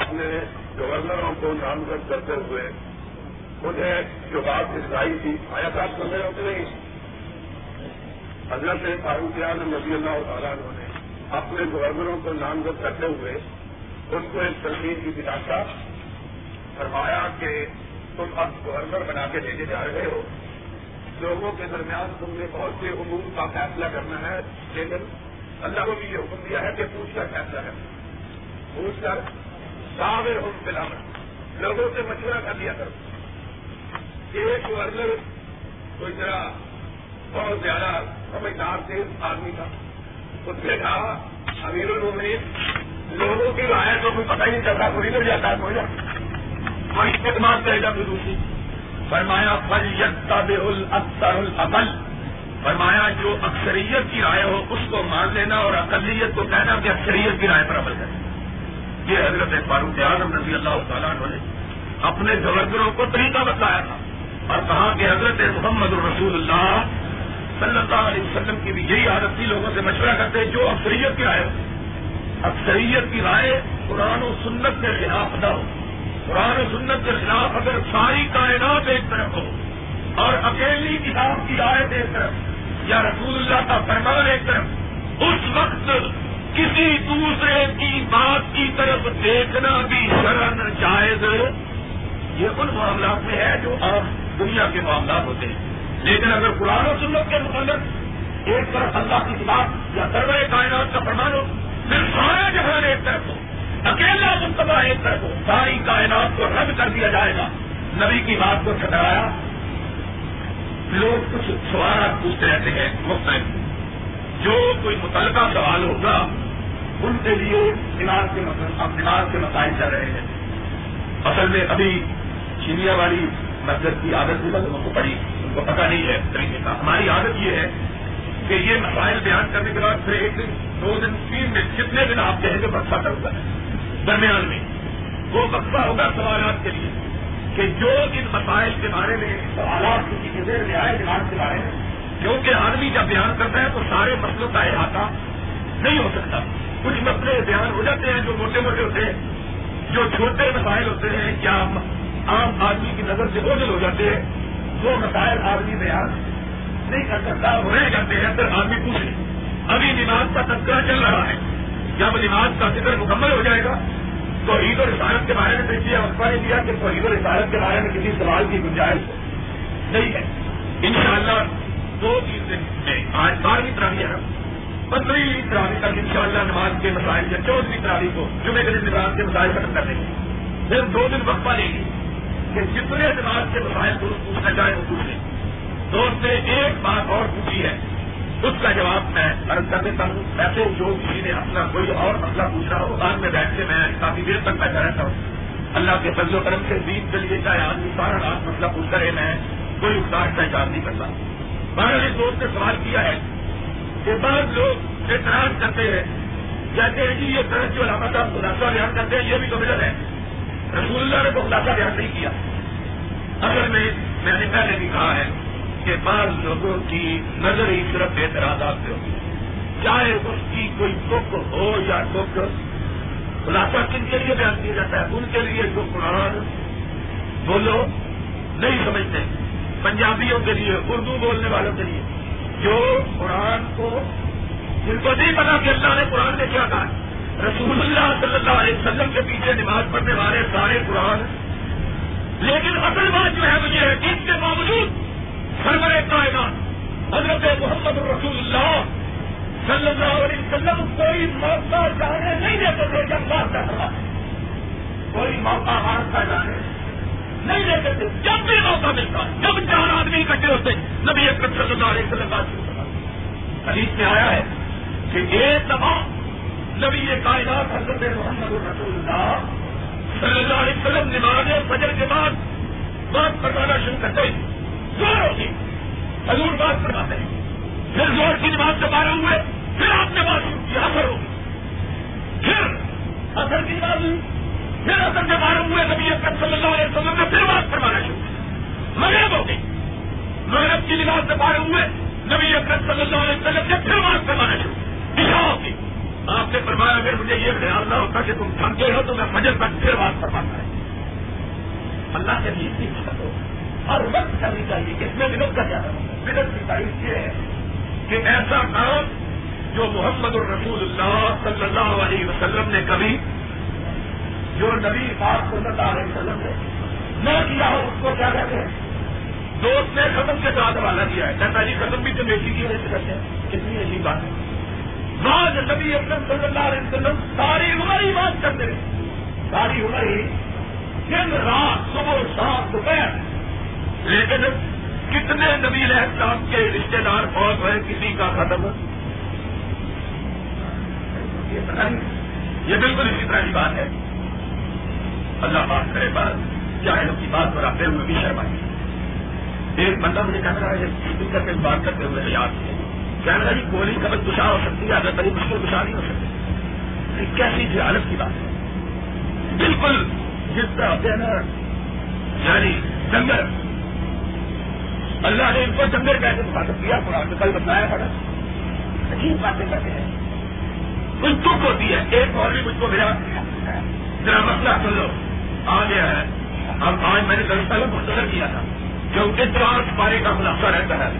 اپنے گورنروں کو نامزد کرتے ہوئے انہیں جو بات سکھائی تھی، آیا صاحب سمجھ رہے نہیں؟ حضرت فاروق عالم نبی اللہ تعالیٰ نے اپنے گورنروں کو نامزد کرتے ہوئے ان کو ایک تنظیم کی دلاسا فرمایا کہ تم اب گورنر بنا کے لینے جا رہے ہو۔ لوگوں کے درمیان تم نے بہت سے امور کا فیصلہ کرنا ہے، لیکن اللہ کو بھی یہ حکم دیا ہے کہ پوچھ کر فیصلہ ہے پوچھ کر شاور ہو فلامت لوگوں سے مشورہ کر دیا کرو۔ ایک گورنر کوئی طرح بہت زیادہ سمجھدار تھے آدمی کا۔ اس نے کہا، امیر المین لوگوں کی رائے تو کوئی پتہ ہی نہیں چلتا، کوئی نہیں جاتا، کوئی کوئی اعتماد کرے گا پھر دوسری فرمایا فل یکتا بے اکثر العقل فرمایا، جو اکثریت کی رائے ہو، اس کو مان لینا اور اقلیت کو کہنا کہ اکثریت کی رائے پر عمل کرے یہ حضرت فاروق اعظم رضی اللہ تعالیٰ نے اپنے گورنروں کو طریقہ بتایا تھا اور کہا کہ حضرت محمد الرسول اللہ صلی اللہ علیہ وسلم کی بھی یہی عادت تھی، لوگوں سے مشورہ کرتے جو اکثریت کی رائے اکثریت کی رائے قرآن و سنت کے خلاف نہ ہو۔ قرآن و سنت کے خلاف اگر ساری کائنات ایک طرف ہو اور اکیلی کتاب کی رائے ایک طرف یا رسول اللہ کا فرمان ایک طرف، اس وقت کسی دوسرے کی بات کی طرف دیکھنا بھی شرن جائز یہ ان معاملات میں ہے جو عام دنیا کے معاملات ہوتے ہیں۔ لیکن اگر قرآن و سنت کے متعلق ایک طرف اللہ کی بات یا سرو کائنات کا فرمان ہو، پھر سارا جہان ایک طرف ہو، اکیلا منتبہ ایک طرف ہو، ساری کائنات کو رد کر دیا جائے گا۔ نبی کی بات کو ٹھہرایا، لوگ کچھ سوالات پوچھتے رہتے ہیں، مختلف۔ جو کوئی متعلقہ سوال ہوگا ان کے لیے دماغ کے اب کے مسائل چل رہے ہیں۔ اصل میں ابھی چینیا والی مسجد کی عادت بھی لوگوں کو پڑی۔ کو پتا نہیں ہے طریقے کا۔ ہماری عادت یہ ہے کہ یہ مسائل بیان کرنے کے بعد پھر ایک دن، دو دن، تین دن، کتنے دن آپ کہیں گے بخشا کروں گا درمیان میں۔ وہ بخشا ہوگا سوالات کے لیے کہ جو ان مسائل کے بارے میں سوالات کسی کے میں آئے، دماغ کے بارے میں، کیونکہ آدمی جب بیان کرتا ہے تو سارے مسئلوں کا احاطہ نہیں ہو سکتا۔ کچھ مسئلے بیان ہو جاتے ہیں جو موٹے موٹے ہوتے ہیں، جو چھوٹے مسائل ہوتے ہیں کیا عام آدمی کی نظر سے اوجل ہو جاتے ہیں، وہ مسائل آدمی بیان نہیں کر سکتا، وہ رہ جاتے ہیں اندر آدمی پوچھے ابھی نماز کا تذکرہ چل رہا ہے۔ جب نماز کا ذکر مکمل ہو جائے گا تو عید و رسالت کے بارے میں دیکھیے افواہ نے دیا کہ تو عید و رسالت کے بارے میں کسی سوال کی گنجائش نہیں ہے۔ ان شاء اللہ دو چیزیں میں آج بارہویں تراوی ہے۔ پندرہویں تراوی تک ان شاء اللہ نماز کے مسائل یا چودہویں تراوی کو جمعے کے دن نماز کے مسائل ختم کر دیں گے پھر دو دن وقفہ لیں گے کہ جتنے دماغ کے مسائل درست پوچھنا چاہے وہ پوچھ لیں۔ دوست نے ایک بات اور پوچھی ہے۔ اس کا جواب میں عرض کر دیتا ہوں، ویسے جو کسی نے اپنا کوئی اور مسئلہ پوچھنا ہو، بعد میں بیٹھ کے میں کافی دیر تک بیٹھا رہتا ہوں۔ اللہ کے فضل و کرم سے دین کے لیے چاہے آدمی سارا رات مسئلہ پوچھ کرے میں کوئی اقدار پہچان نہیں کرتا۔ بارہ نے دوست نے سوال کیا ہے کہ بعض لوگ اعتراض کرتے ہیں۔ کہتے ہیں جی یہ جو علامت آپ خلاصہ بیان کرتے ہیں، یہ بھی تو ملن ہے۔ رسول اللہ نے تو خلاصہ بیان نہیں کیا۔ اصل میں میں نے پہلے بھی کہا ہے کہ بعض لوگوں کی نظر ہی صرف اعتراضات سے ہوتی چاہے اس کی کوئی دکھ ہو یا دکھ خلاصہ کن کے لیے بیان کیا جاتا ہے؟ ان کے لیے جو قرآن بولو، نہیں سمجھتے۔ پنجابیوں کے لیے، اردو بولنے والوں کے لیے۔ جو قرآن کو جن کو نہیں پتا کہ اللہ نے قرآن نے کیا کہا رسول اللہ صلی اللہ علیہ وسلم کے پیچھے نماز پڑھنے والے سارے قرآن۔ لیکن اصل بات جو ہے وہ یہ ہے کہ اس کے باوجود سرمر کائنات، حضرت محمد رسول اللہ صلی اللہ علیہ وسلم کوئی موقع جانے نہیں دیتے تھے جب بات کر کوئی موقع ہار کا جانے۔ نہیں دیتے تھے۔ جب بھی موقع ملتا، جب چار آدمی اکٹھے ہوتے، نبی اکرم صلی اللہ علیہ وسلم بات حدیث میں آیا ہے کہ ایک دفعہ نبی یہ کائنات حضرت محمد رسول اللہ صلی اللہ علیہ وسلم نماز فجر کے بعد بات کروانا شروع کرتے زور ہوگی حضور بات کرواتے ہیں۔ پھر زور کی نماز سے بارہ ہوئے، پھر آپ نے بات شروع کی اثر ہوگی۔ پھر اثر کی نماز ہوئی۔ پھر اثر کے بارہ ہوئے نبی اکرم صلی اللہ علیہ وسلم نے پھر بات کروانا شروع مغرب ہو گئی۔ مغرب کی نماز سے بارہ ہوئے نبی اکرم صلی اللہ علیہ وسلم نے پھر بات کروانا شروع دشا ہوگی آپ نے فرمایا اگر مجھے یہ خیال نہ ہوتا کہ تم تھمکے ہو تو میں فجر تک پھر بات فرماتا ہے اللہ کے لیے اتنی ہو۔ ہر وقت کرنی چاہیے کہ اس میں ودت کا کیا ودت کی تعریف یہ ہے کہ ایسا کام جو محمد الرسول اللہ صلی اللہ علیہ وسلم نے کبھی جو نبی پاک صلی اللہ علیہ وسلم نے نہ کیا ہو، اس کو کیا کہتے ہیں؟ دوست نے قدم کے ساتھ حوالہ کیا ہے۔ چاہتا جی قدم بھی تو بیٹی کی وجہ سے کرتے ہیں۔ کتنی عجیب بات ہے۔ بعض نبی اکرم صلی اللہ علیہ وسلم ساری عمر ہی بات کرتے رہے۔ ساری عمر ہی دن، رات، صبح، شام، دوپہر۔ لیکن کتنے نبی السلام کے رشتے دار فوج ہوئے، کسی کا ختم یہ بالکل اسی طرح کی بات ہے۔ اللہ بات کرے بات چاہے کی بات پر آتے ہوئے بھی شرمائی ایک بندہ مجھے کہہ رہا ہے کر کے بات کرتے ہوئے یاد کیا کہنے لگا جی گولی کبھی کشا ہو سکتی ہے، اگر بڑی مشکل کشا نہیں ہو سکتی۔ یہ کیسی جہالت کی بات ہے؟ بالکل جس طرح ہوتے ہیں نا یعنی جنگل اللہ نے ان کو جنگل کیسے مخاطب کیا قرآن نے کل بتایا تھا عجیب باتیں کرتے ہیں۔ کچھ دکھ ہوتی ہے، ایک اور بھی مجھ کو ملا ذرا مسئلہ سن لو۔ آ گیا ہے۔ اب آج میں نے کل پہلے مختصر کیا تھا کیونکہ طرح پارے کا منافع رہتا ہے۔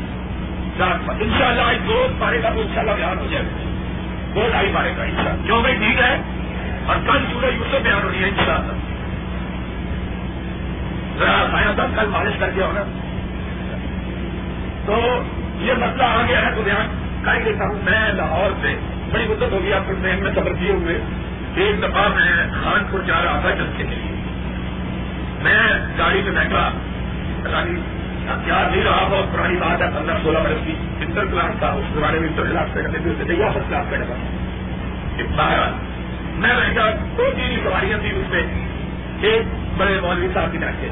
ان شاء اللہ آج دو پارے کا تو ان شاء اللہ بیان ہو جائے گا۔ دو ڈھائی پارے کا ان شاء اللہ کیوں بھائی ٹھیک ہے۔ اور کل سورج یوسف بیان ہو رہی ہے ان شاء اللہ ذرا آیا تھا کل بارش کر دیا ہونا تو یہ مسئلہ آ گیا ہے تو بیان کر لیتا ہوں۔ میں لاہور سے بڑی مدت ہوگی آپ کو ٹرین میں سفر کیے ہوئے ایک دفعہ میں خان پور جا رہا تھا جلسے کے لیے۔ میں گاڑی میں بیٹھا یاد نہیں رہا بہت پرانی بات ہے، پندرہ سولہ برس کی انٹر کلاس تھا، اس زمانے میں انٹر کلاس پہ کرتے تھے اسے یا فرسٹ کلاس پہ کرتا میں بیٹھا دو تین سواریاں تھیں اس میں، ایک بڑے مولوی صاحب کی بیٹھے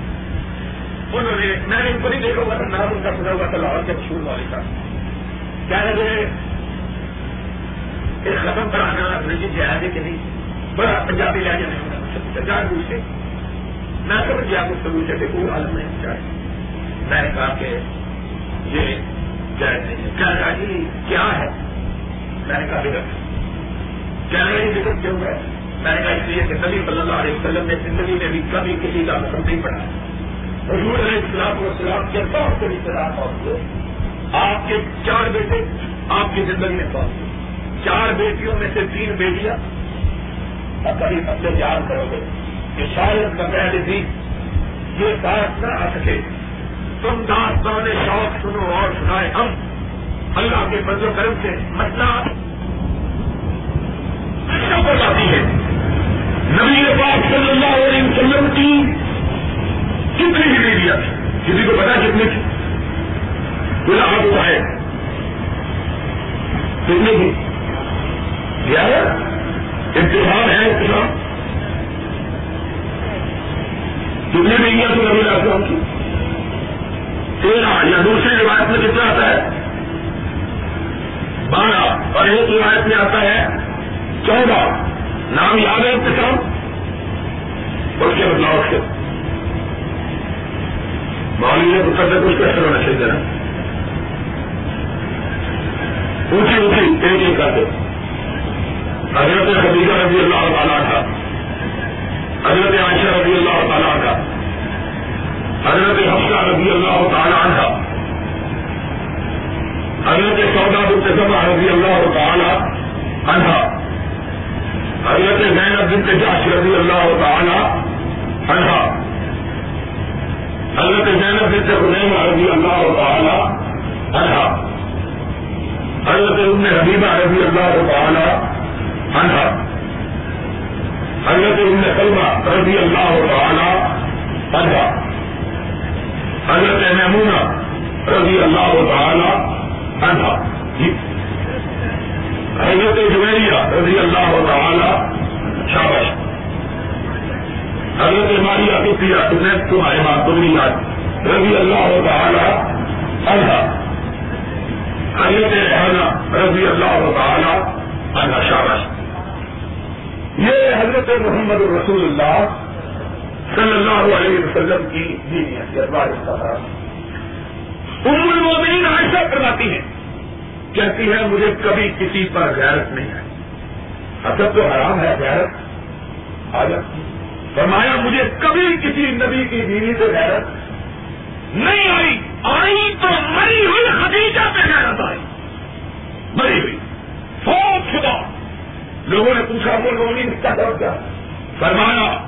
انہوں نے، میں نے ان کو نہیں دیکھا ہوا تھا، نام ان کا سنا ہوا تھا، لاہور کے مشہور مولوی صاحب۔ کہہ رہے تھے ایک ختم پڑھانا رجی جہاز کہ نہیں؟ بڑا پنجابی لہجہ نہیں جان بوجھ سے میں سمجھ گیا کچھ سمجھ سے دیکھوں عالم نہیں چاہے میں نے کہا کہ یہ جائز نہیں کہا جی کیا ہے؟ میں نے کہا بگڑ کیا نہیں بگڑ کیوں ہے؟ میں نے کہا اس لیے کہ نبی صلی اللہ علیہ وسلم نے زندگی میں بھی کبھی کسی کا حکم نہیں پڑھا۔ حضور علیہ السلام کو سلام کے بہت سے رشتے دار پہنچے آپ کے چار بیٹے آپ کی زندگی میں پہنچے چار بیٹیوں میں سے تین بیٹیاں اور کبھی سب سے یاد کرو گے۔ کہ شاید بغیر بھی یہ بات نہ آ سکے۔ تم داستان شوق سنو اور سنائے ہم۔ اللہ کے و کرم سے مسئلہ پر جاتی ہے۔ نبی پاک صلی اللہ علیہ وسلم کی کتنی ہی میڈیا تھی کسی کو پتا کتنی تھی بلا ہوا ہے۔ کتنی تھی گیارہ۔ انتظام ہے انتظام کتنی بیویاں تھی نبی السلام کی۔ تیرہ یا دوسری روایت میں کتنا آتا ہے؟ بارہ۔ اور ایک روایت میں آتا ہے، چودہ۔ نام یاد ہے انتظام اس کے بدلاؤ سے مولوی نے اتر سے کچھ کیسے ہونا چاہیے نا اونچی اونچی، ایک ایک کرتے حضرت خدیجہ رضی اللہ تعالیٰ کا حضرت عائشہ رضی اللہ تعالیٰ کا حضرت حفصہ رضی اللہ تعالیٰ عنہ، حضرت سودا سودا رضی اللہ تعالیٰ عنہ، حضرت زینب بنت جاش رضی اللہ تعالیٰ عنہ، حضرت زینب بنت حسین رضی اللہ تعالیٰ عنہ، حضرت ابن حبیبہ رضی اللہ تعالیٰ عنہ۔ حضرت ابن سلمہ رضی اللہ تعالیٰ عنہ، حضرت محمونہ رضی اللہ تعالی عنہ۔ حضرت جویریہ رضی اللہ تعالی شابش حضرت ماریہ کتیا اتنے تمہارے بات تم رضی اللہ تعالی عنہ۔ حضرت رحانہ رضی اللہ تعالی عنہ شابش یہ حضرت محمد رسول اللہ صلی اللہ علیہ وسلم کی دینی یعنی حیثیت ام المومنین عائشہ کرواتی ہیں، کہتی ہے مجھے کبھی کسی پر غیرت نہیں آئی حسد تو حرام ہے، غیرت۔ آ فرمایا، مجھے کبھی کسی نبی کی بیوی سے غیرت نہیں آئی۔ آئی تو مری ہوئی، خدیجہ پہ غیرت آئی۔ مری ہوئی۔ فوج خدا۔ لوگوں نے پوچھا، وہ لوگ کیا کیا؟ فرمایا،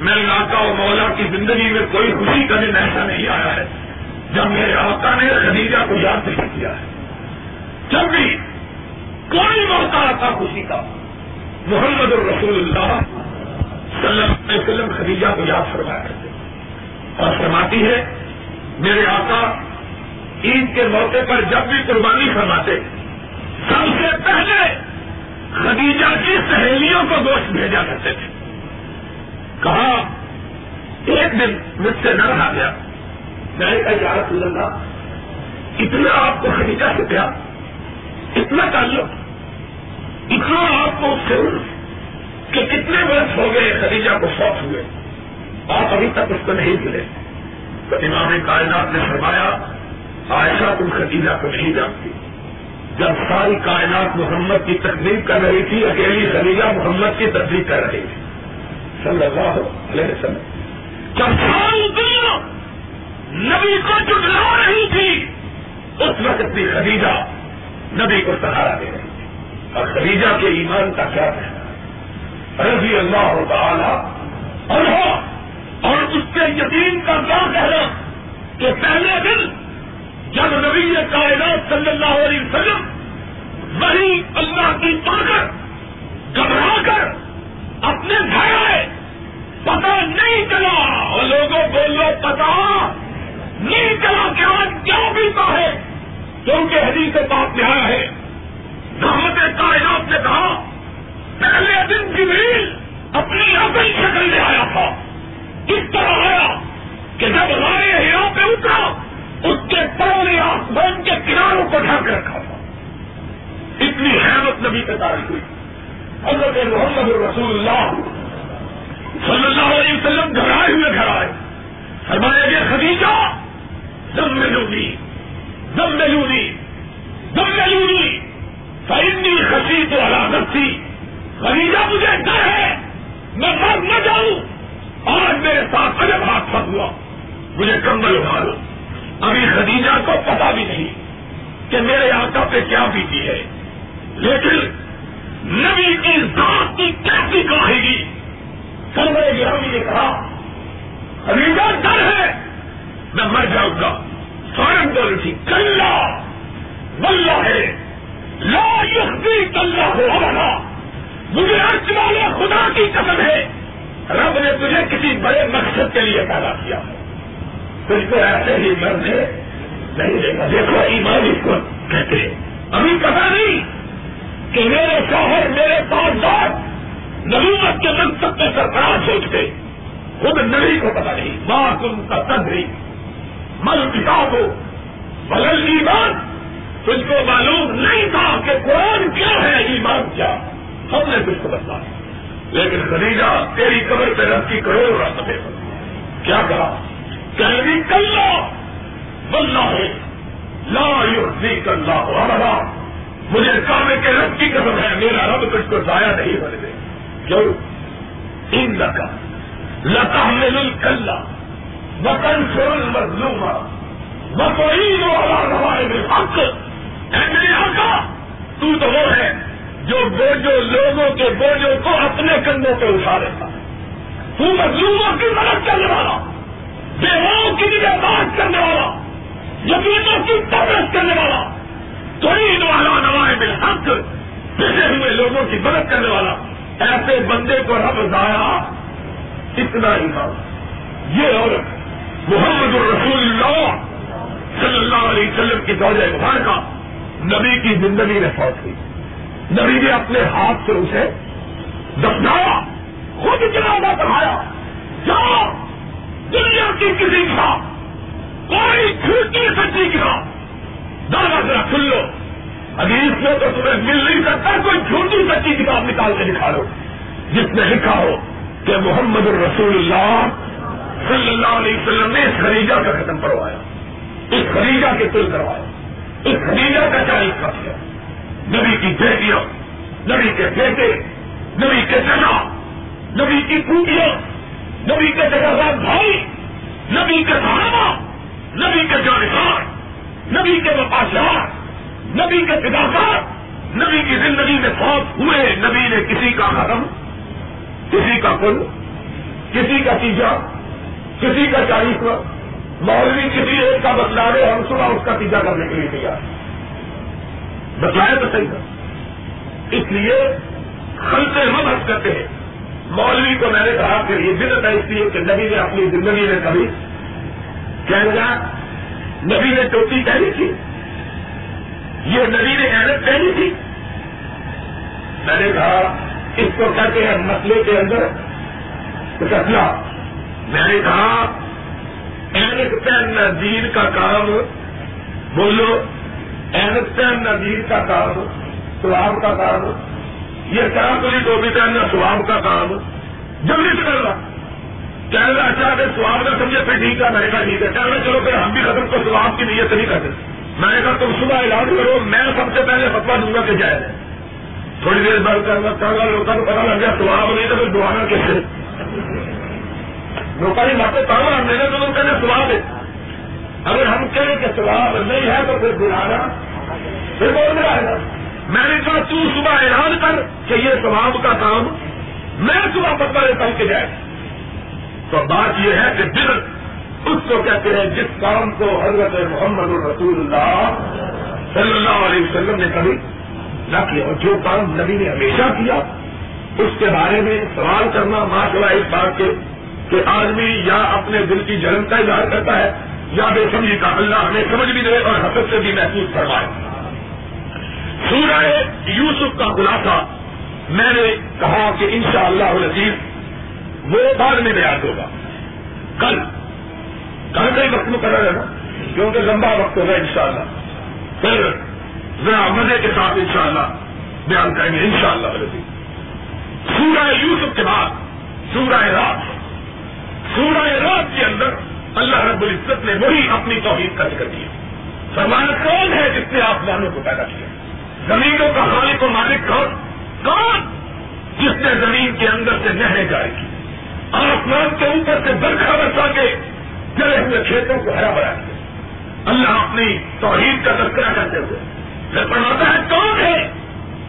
میرے آقا و مولا کی زندگی میں کوئی خوشی کا دن ایسا نہیں آیا ہے جب میرے آقا نے خدیجہ کو یاد نہیں کیا ہے۔ جب بھی کوئی موقع آتا خوشی کا، محمد الرسول اللہ صلی اللہ علیہ وسلم خدیجہ کو یاد فرمایا کرتے اور فرماتی ہے، میرے آقا، عید کے موقع پر جب بھی قربانی فرماتے، سب سے پہلے خدیجہ کی سہیلیوں کو گوشت بھیجا کرتے تھے۔ کہا، ایک دن مجھ سے نہ رہا گیا۔ میں نے کہا، یا رسول اللہ، اتنا آپ کو خدیجہ سے پیار، اتنا تعلق، اتنا آپ کو اس سے کہ کتنے برس ہو گئے خدیجہ کو شوق ہوئے۔ آپ ابھی تک اس کو نہیں ملے تو امام کائنات نے فرمایا، عائشہ تم خدیجہ کو نہیں جانتی۔ جب ساری کائنات محمد کی تقریب کر رہی تھی، اکیلی خدیجہ محمد کی تصدیق کر رہی تھی۔ صلی اللہ علیہ وسلم۔ جب ساری دنیا نبی کو جٹلا رہی تھی، اس وقت بھی خدیجہ نبی کو سہارا دے رہی تھی۔ اور خدیجہ کے ایمان کا کیا کہنا رضی اللہ تعالی اور اور اس کے یقین کا کیا کہنا کہ پہلے دن جب نبی کائنات صلی اللہ علیہ وسلم وہی اللہ کی طاقت گھبرا کر اپنے گھر آئے پتا نہیں چلا۔ اور لوگوں بولو پتا نہیں چلا کہ آج کیا پیتا ہے۔ کیونکہ حدیث بات میں آیا ہے محمد کائنات نے کہا، پہلے دن جبریل اپنی اپنی شکل میں آیا تھا۔ اس طرح آیا کہ جب رائے ہرا پہ اترا اس کے پورے آسمان کے کناروں کو ڈھک رکھا تھا۔ اتنی حیرت نبی کے تاریخ ہوئی حضرت محمد رسول اللہ صلی اللہ علیہ وسلم گھر آئے ہوئے گھر آئے۔ فرمایا گیا خدیجہ، دم میں لونی، دم میں لونی، دم میں لونی۔ فائنی خسی تو علامت تھی خدیجہ، مجھے ڈر ہے۔ میں مر نہ جاؤں۔ آج میرے ساتھ الگ ہاتھ ہوا۔ مجھے کمبل اٹھا لو ابھی خدیجہ کو پتا بھی نہیں کہ میرے آقا پہ کیا بیتی ہے۔ لیکن نبی کی ذات کی کیسی کہے گی سرمے گرامی نے کہا ابھی ڈر ہے، میں مر جاؤں گا۔ فارم بول تھی، کلّا بلّہ ہے لا یختی کلّا ہو رہا مجھے ارچ والے خدا کی قسم ہے۔ رب نے تجھے کسی بڑے مقصد کے لیے پیدا کیا۔ تجھ کو ایسے ہی مرنے نہیں دے گا۔ دیکھو، ایمان اس کو کہتے ہیں۔ ابھی پتا نہیں کہ میرے شوہر میرے پاس بات نبوت کے منصب پہ سرفراز سوچتے۔ خود نبی کو پتا نہیں۔ ماں تم کا تدری۔ مل کتاب ہو بلل ایمان۔ تجھ کو معلوم نہیں تھا کہ قرآن کیا ہے۔ ایمان کیا۔ ہم نے تجھ کو بتا لیکن خدیجہ، تیری قبر پہ رب کی کروڑ راستے کیا کہا؟ کہ کل بلّہ ہے لا یو کل ہمارا مجھے کامے کے رب کی قدم ہے، میرا رب کچھ کو ضائع نہیں بن دے۔ جو ان لکا لتا مل کل وطن سول مظلوم بقرین والا روائے میں حق اے میرے آقا، تو تو وہ ہے جو بوجھو لوگوں کے بوجھوں کو اپنے کندھوں پہ اٹھا لیتا تو مظلوموں کی مدد کرنے والا۔ بیواؤں کی لیے بات کرنے والا یقینوں کی تبرس کرنے والا توڑ والا نوائے میں حق ہوئے لوگوں کی مدد کرنے والا، ایسے بندے کو رب ضائع اتنا ہی تھا۔ یہ عورت محمد الرسول اللہ صلی اللہ علیہ وسلم کی دوجہ بھار کا نبی کی زندگی میں فوت ہوئی۔ نبی نے اپنے ہاتھ سے اسے دفنایا، خود جنازہ پڑھایا جاؤ دنیا کی کسی کا کوئی چھوٹی سچی کا دادا کھل لو۔ حدیث میں تو تمہیں مل نہیں سکتا کوئی جھوٹی سچی کتاب نکال کے دکھا لو جس میں لکھا ہو کہ محمد الرسول اللہ صلی اللہ علیہ وسلم نے اس خریجہ کا ختم کروایا۔ اس خریجہ کے تل کروایا۔ اس خریجہ کا چالیس کا کیا۔ نبی کی بیٹیاں، نبی کے بیٹے، نبی کے جگہ نبی کی خوبیاں نبی کے جگہ بھائی، نبی کے بھاوا نبی کے جانکار نبی کے وفاشار نبی کے فداکار نبی کی زندگی میں فوت ہوئے، نبی نے کسی کا ختم کسی کا کل کسی کا تیجا، کسی کا چالیسواں مولوی کسی ایک کا بتلا رہے ہم صبح اس کا تیجا کرنے کے لیے تیار بتلایا تو صحیح تھا۔ اس لیے خلطے مدد کرتے ہیں۔ مولوی کو میں نے کہا کہ یہ دن ہے اس لیے کہ نبی نے اپنی زندگی میں کبھی کہہ نبی نے ٹوٹی پہنی تھی۔ یہ نبی نے احمد پہنی تھی۔ میں نے کہا، اس کو کہتے ہیں مسئلے کے اندر کتنا میں نے کہا، اینک پہننا دین کا کام بولو۔ اینک پہننا دین کا کام سواب کا کام یہ کرا تو ٹوپی پہننا سواب کا کام جلدی سے کرنا کہہ رہا اچھا اگر سواب کا سمجھے پھر ٹھیک ہے، میں کہا ٹھیک ہے۔ کہہ چلو پھر ہم بھی ختم کو سواب کی نیت نہیں کرتے۔ میں نے کہا، تم صبح علاج کرو، میں سب سے پہلے فتوا دوں گا کہ جائے۔ تھوڑی دیر بعد کرنا چاہوں لوگوں کو پتا لگ گیا، سواب نہیں تو پھر دعانا کیسے لوگوں کی باتیں کرنا میرے تو لوگ کہنے سواب ہے۔ اگر ہم کہیں کہ سواب نہیں ہے تو پھر دلانا پھر بول رہا ہے۔ میں نے کہا تو صبح اعلان کر کہ یہ سواب کا کام میں صبح پتہ دیتا ہوں کہ جائے تو بات یہ ہے کہ دل اس کو کہتے ہیں جس کام کو حضرت محمد الرسول اللہ صلی اللہ علیہ وسلم نے کبھی نہ کیا اور جو کام نبی نے ہمیشہ کیا، اس کے بارے میں سوال کرنا ماشاء اس بات کے کہ آدمی یا اپنے دل کی جلن کا اظہار کرتا ہے، یا بے سمجھی کا اللہ ہمیں سمجھ بھی دے اور حسد سے بھی محسوس کروائے سورہ یوسف کا خلاصہ میں نے کہا کہ انشاءاللہ شاء اللہ وہ بعد میں بیان ہوگا۔ کل کل کا ہی وقت مقرر ہے نا؟ کیونکہ لمبا وقت ہوگا انشاءاللہ۔ پھر ذرا مزے کے ساتھ انشاءاللہ بیان کریں گے انشاءاللہ شاء سورہ یوسف کے بعد، سورہ رات۔ سورہ رات کے اندر اللہ رب العزت نے وہی اپنی توحید کا ذکر کیا فرمانا کون ہے جس نے آسمانوں کو پیدا کیا؟ زمینوں کا خالق و مالک کون؟ کون؟ جس نے زمین کے اندر سے نہریں جائے گی آسمان کے اوپر سے برکھا برسا کے جلے ہوئے کھیتوں کو ہرا بھرا کیا۔ اللہ اپنی توحید کا تذکرہ کرتے ہوئے میں پڑھاتا ہے، کون ہے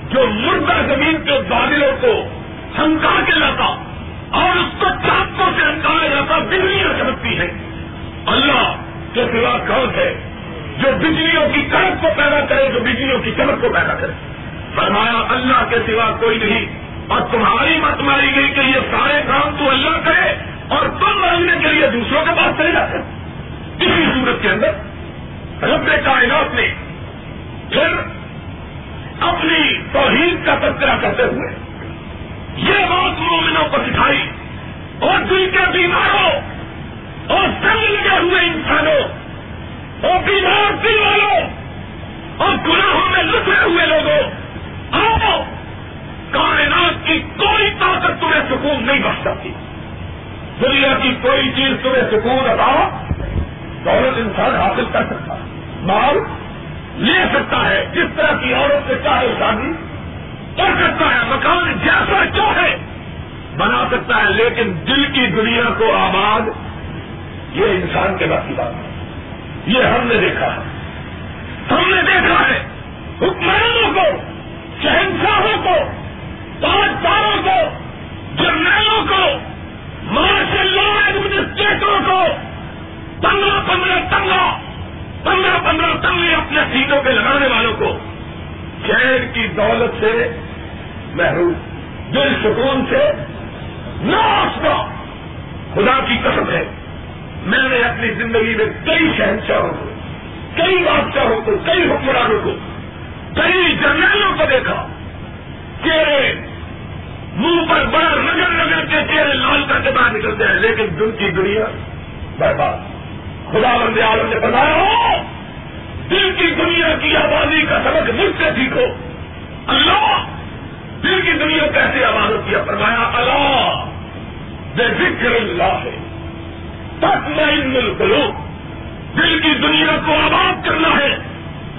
جو مردہ زمین کے بادلوں کو ہنکا کے لاتا اور اس کو چاپوں سے ہنکایا جاتا بجلیاں چمکتی ہیں؟ اللہ کے سوا کون ہے جو بجلیوں کی کڑک کو پیدا کرے، جو بجلیوں کی چمک کو پیدا کرے۔ فرمایا، اللہ کے سوا کوئی نہیں۔ اور تمہاری مت ماری گئی کہ یہ سارے کام تو اللہ کرے اور تم مانگنے کے لیے دوسروں کے پاس چلے جاتے اسی صورت کے اندر رب کائنات نے پھر اپنی توحید کا تذکرہ کرتے ہوئے یہ بات مومنوں کو سکھائی اور دل کے بیماروں اور سب لگے ہوئے انسانوں اور بیمار دل والوں اور گناہوں میں لٹے ہوئے لوگوں، آؤ، کائنات کی کوئی طاقت تمہیں سکون نہیں بچ سکتی۔ دنیا کی کوئی چیز تمہیں سکون ادا دولت انسان حاصل کر سکتا ہے، مال لے سکتا ہے، جس طرح کی عورت سے چاہے شادی کر سکتا ہے، مکان جیسا چاہے، بنا سکتا ہے، لیکن دل کی دنیا کو آباد، یہ انسان کے بعد کی بات ہے۔ یہ ہم نے دیکھا ہے۔ ہم نے دیکھا ہے۔ حکمرانوں کو، شہنشاہوں کو، تاجداروں کو، جرنیلوں کو مارشل لا ایڈمنسٹریٹروں کو پندرہ پندرہ تنگا، پندرہ پندرہ تنگے اپنے سیٹوں پہ لگانے والوں کو شہر کی دولت سے محروم، دل سکون سے نہ خدا کی قسم ہے۔ میں نے اپنی زندگی میں کئی شہنشاہوں کو، کئی بادشاہوں کو، کئی حکمرانوں کو، کئی جرنیلوں کو دیکھا۔ چہرے منہ پر بڑا نگر نگر کے چہرے لال کر کے باہر نکلتے ہیں، لیکن دن کی دنیا برباد۔ خدا بند عالم نے بتایا ہو، دل کی دنیا کی آبادی کا سبق مجھ سے سیکھو۔ اللہ، دل کی دنیا کیسے آباد کیا فرمایا، اللہ، بے ذکر اللہ ہے۔ القلوب دل کی دنیا کو آباد کرنا ہے،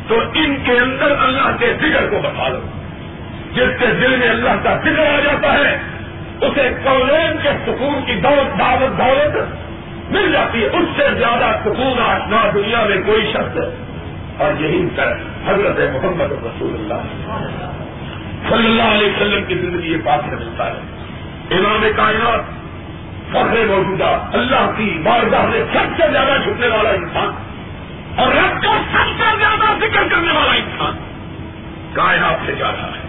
تو ان کے اندر اللہ کے ذکر کو بتا دو۔ جس کے دل میں اللہ کا ذکر آ جاتا ہے، اسے کولین کے سکون کی دولت دعوت دولت مل جاتی ہے۔ اس سے زیادہ سکون آسنا دنیا میں کوئی شخص اور یہی کر۔ حضرت محمد رسول اللہ صلی اللہ علیہ وسلم کی زندگی یہ بات سے ملتا ہے۔ امام کائنات فخر موجودہ، اللہ کی بارگاہ میں سب سے زیادہ جھکنے والا انسان اور رب کا سب سے زیادہ ذکر کرنے والا انسان کائنات سے جا رہا ہے۔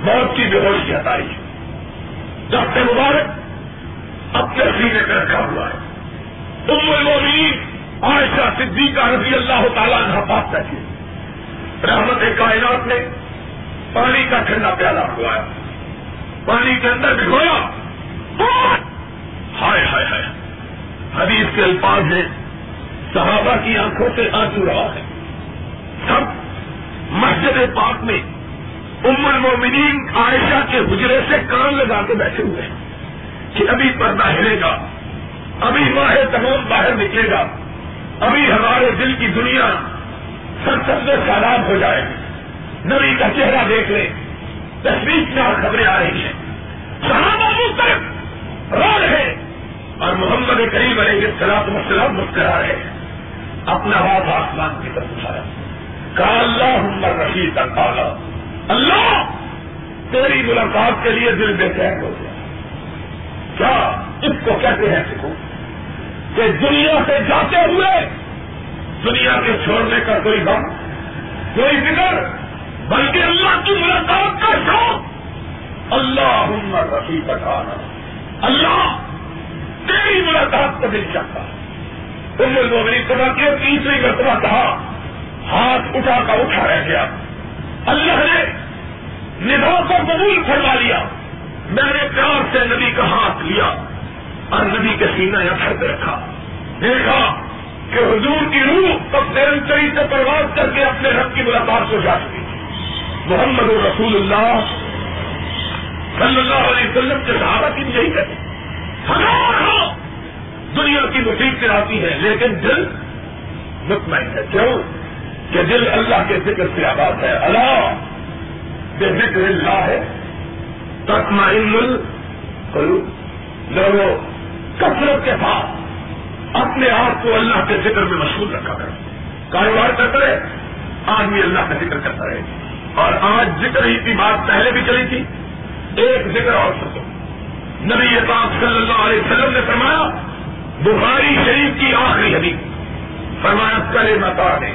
موت کی بے ہوشی ہٹائی ہے۔ جب سے مبارک اپنے سینے میں رکھا ہوا ہے۔ ام المومنین، عائشہ صدیقہ رضی اللہ تعالیٰ نے پاس رکھی رحمت کائنات میں پانی کا ٹھنڈا پیالہ ہوا ہے۔ پانی کے اندر بھگویا ہائے ہائے ہائے۔ حدیث کے الفاظ ہیں، صحابہ کی آنکھوں سے آنسو رہا ہے۔ سب مسجد پاک میں ام المومنین عائشہ کے حجرے سے کان لگا کے بیٹھے ہوئے ہیں کہ ابھی پردہ ہلے گا، ابھی ماہ تمام باہر نکلے گا، ابھی ہمارے دل کی دنیا سب سب سے ہو جائے گی۔ نبی کا چہرہ دیکھ لیں تصویر میں خبریں آ رہی ہیں۔ صحابہ مختلف رو رہے اور محمد کریم علیہ السلام مسلم مسکرا رہے ہیں۔ اپنا ہاتھ آسمان کی طرف اٹھایا۔ کہا اللہ رشید کا اللہ، تیری ملاقات کے لیے دل بے چین ہو گیا۔ کیا؟ اس کو کہتے ہیں سکھو۔ کہ دنیا سے جاتے ہوئے دنیا کے چھوڑنے کا کوئی غم، کوئی فکر، بلکہ اللہ کی ملاقات کا شوق۔ اللہ رفیع بٹانا اللہ تیری ملاقات کو دل چاہتا۔ تم نے میری سبا کی تیسری مرتبہ کہا، ہاتھ اٹھا کر اٹھا رہ گیا۔ اللہ نے نبھا کو قبول فرما لیا۔ میں نے پیار سے نبی کا ہاتھ لیا اور نبی کے سینہ یا پہ رکھا۔ دیکھا کہ حضور کی روح اب چری سے پرواز کر کے اپنے رب کی ملاقات کو جا چکی۔ محمد رسول اللہ صلی اللہ علیہ وسلم کے صحابہ کی بھی یہی کرتے دنیا کی مصیبتیں آتی ہے، لیکن دل مطمئن ہے۔ کیوں؟ کہ دل اللہ کے ذکر سے آباد ہے۔ اللہ بے ذکر اللہ ہے۔ تکمائن لوگوں، کثرت کے ساتھ اپنے آپ کو اللہ کے ذکر میں مشہور رکھا کرے کاروبار کرتا رہے، آدمی اللہ کا ذکر کرتا رہے۔ اور آج ذکر ہی کی بات پہلے بھی چلی تھی، ایک ذکر اور سکو نبی پاک صلی اللہ علیہ وسلم نے فرمایا، بخاری شریف کی آخری حدیث۔ فرمایا کرے متا نے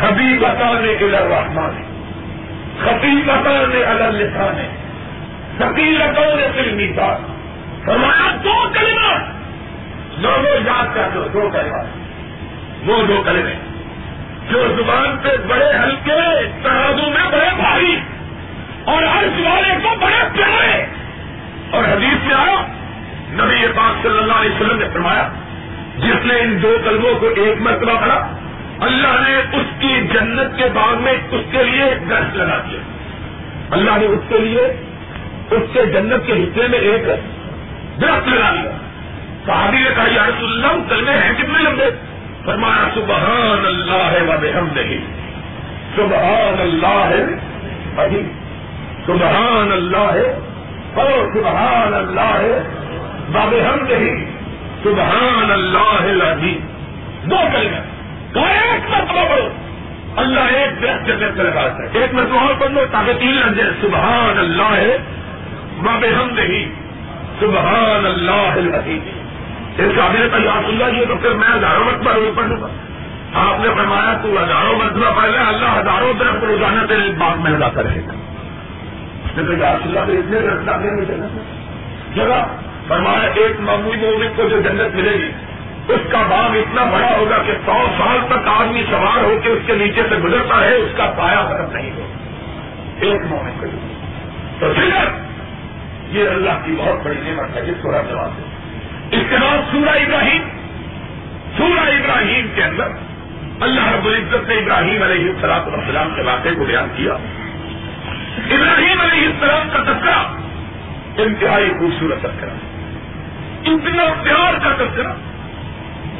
خبی بتانے کے رحمان خبی بتانے الگ لکھانے سکیل بتانے فلمی بات فرمایا، دو کلمات دونوں یاد کر دو دو کلمات وہ دو کلمے۔ جو زبان پہ بڑے ہلکے دو کلموں کو ایک مرتبہ پڑھا۔ اللہ نے اس کی جنت کے باغ میں اس کے لیے گرس لگا دیا۔ اللہ نے اس کے لیے اس کے جنت کے حصے میں ایک درخت لگا لیا صحابی نے کہا، یا رسول اللہ کلمے ہیں کتنے لمبے؟ فرمایا سبحان اللہ ہے وہ ہم نہیں سبحان اللہ ہے ابھی سبحان اللہ ہے اور سبحان اللہ ہے باب ہم نہیں سبحان اللہ ابھی دو کلمے کہا ایک مرتبہ پڑھو۔ اللہ ایک درخت جنت میں لگا ہے۔ ایک مرتبہ اور پڑھ لو تاکہ تین لگ جائے سبحان اللہ ہے باب ہم نہیں سبحان اللہ اس کا میرے یاد اللہ یہ تو پھر میں ہزاروں مرتبہ روز پڑھ لوں گا۔ آپ نے فرمایا تو ہزاروں مرتبہ پڑھ لے، اللہ ہزاروں درخت روزانہ تیرے باغ میں لگا کر رہے گا۔ اس نے کہا اللہ کے اتنے درخت ڈالنے میں جنت جگہ فرمایا، ایک معمولی مومن کو جو جنت ملے گی، اس کا باغ اتنا بڑا ہوگا کہ سو سال تک آدمی سوار ہو کے اس کے نیچے سے گزرتا ہے اس کا پایا ختم نہیں ہو ایک مومن کو۔ تو پھر یہ اللہ کی بہت بڑی نعمت ہے، جس کو رب جواب دے اس کے بعد سورہ ابراہیم۔ سورہ ابراہیم کے اندر اللہ رب العزت نے ابراہیم علیہ السلام السلام کے واقعے کو بیان کیا۔ ابراہیم علیہ السلام کا تذکرہ، انتہائی خوبصورت تذکرہ۔ اتنا پیار کا تذکرہ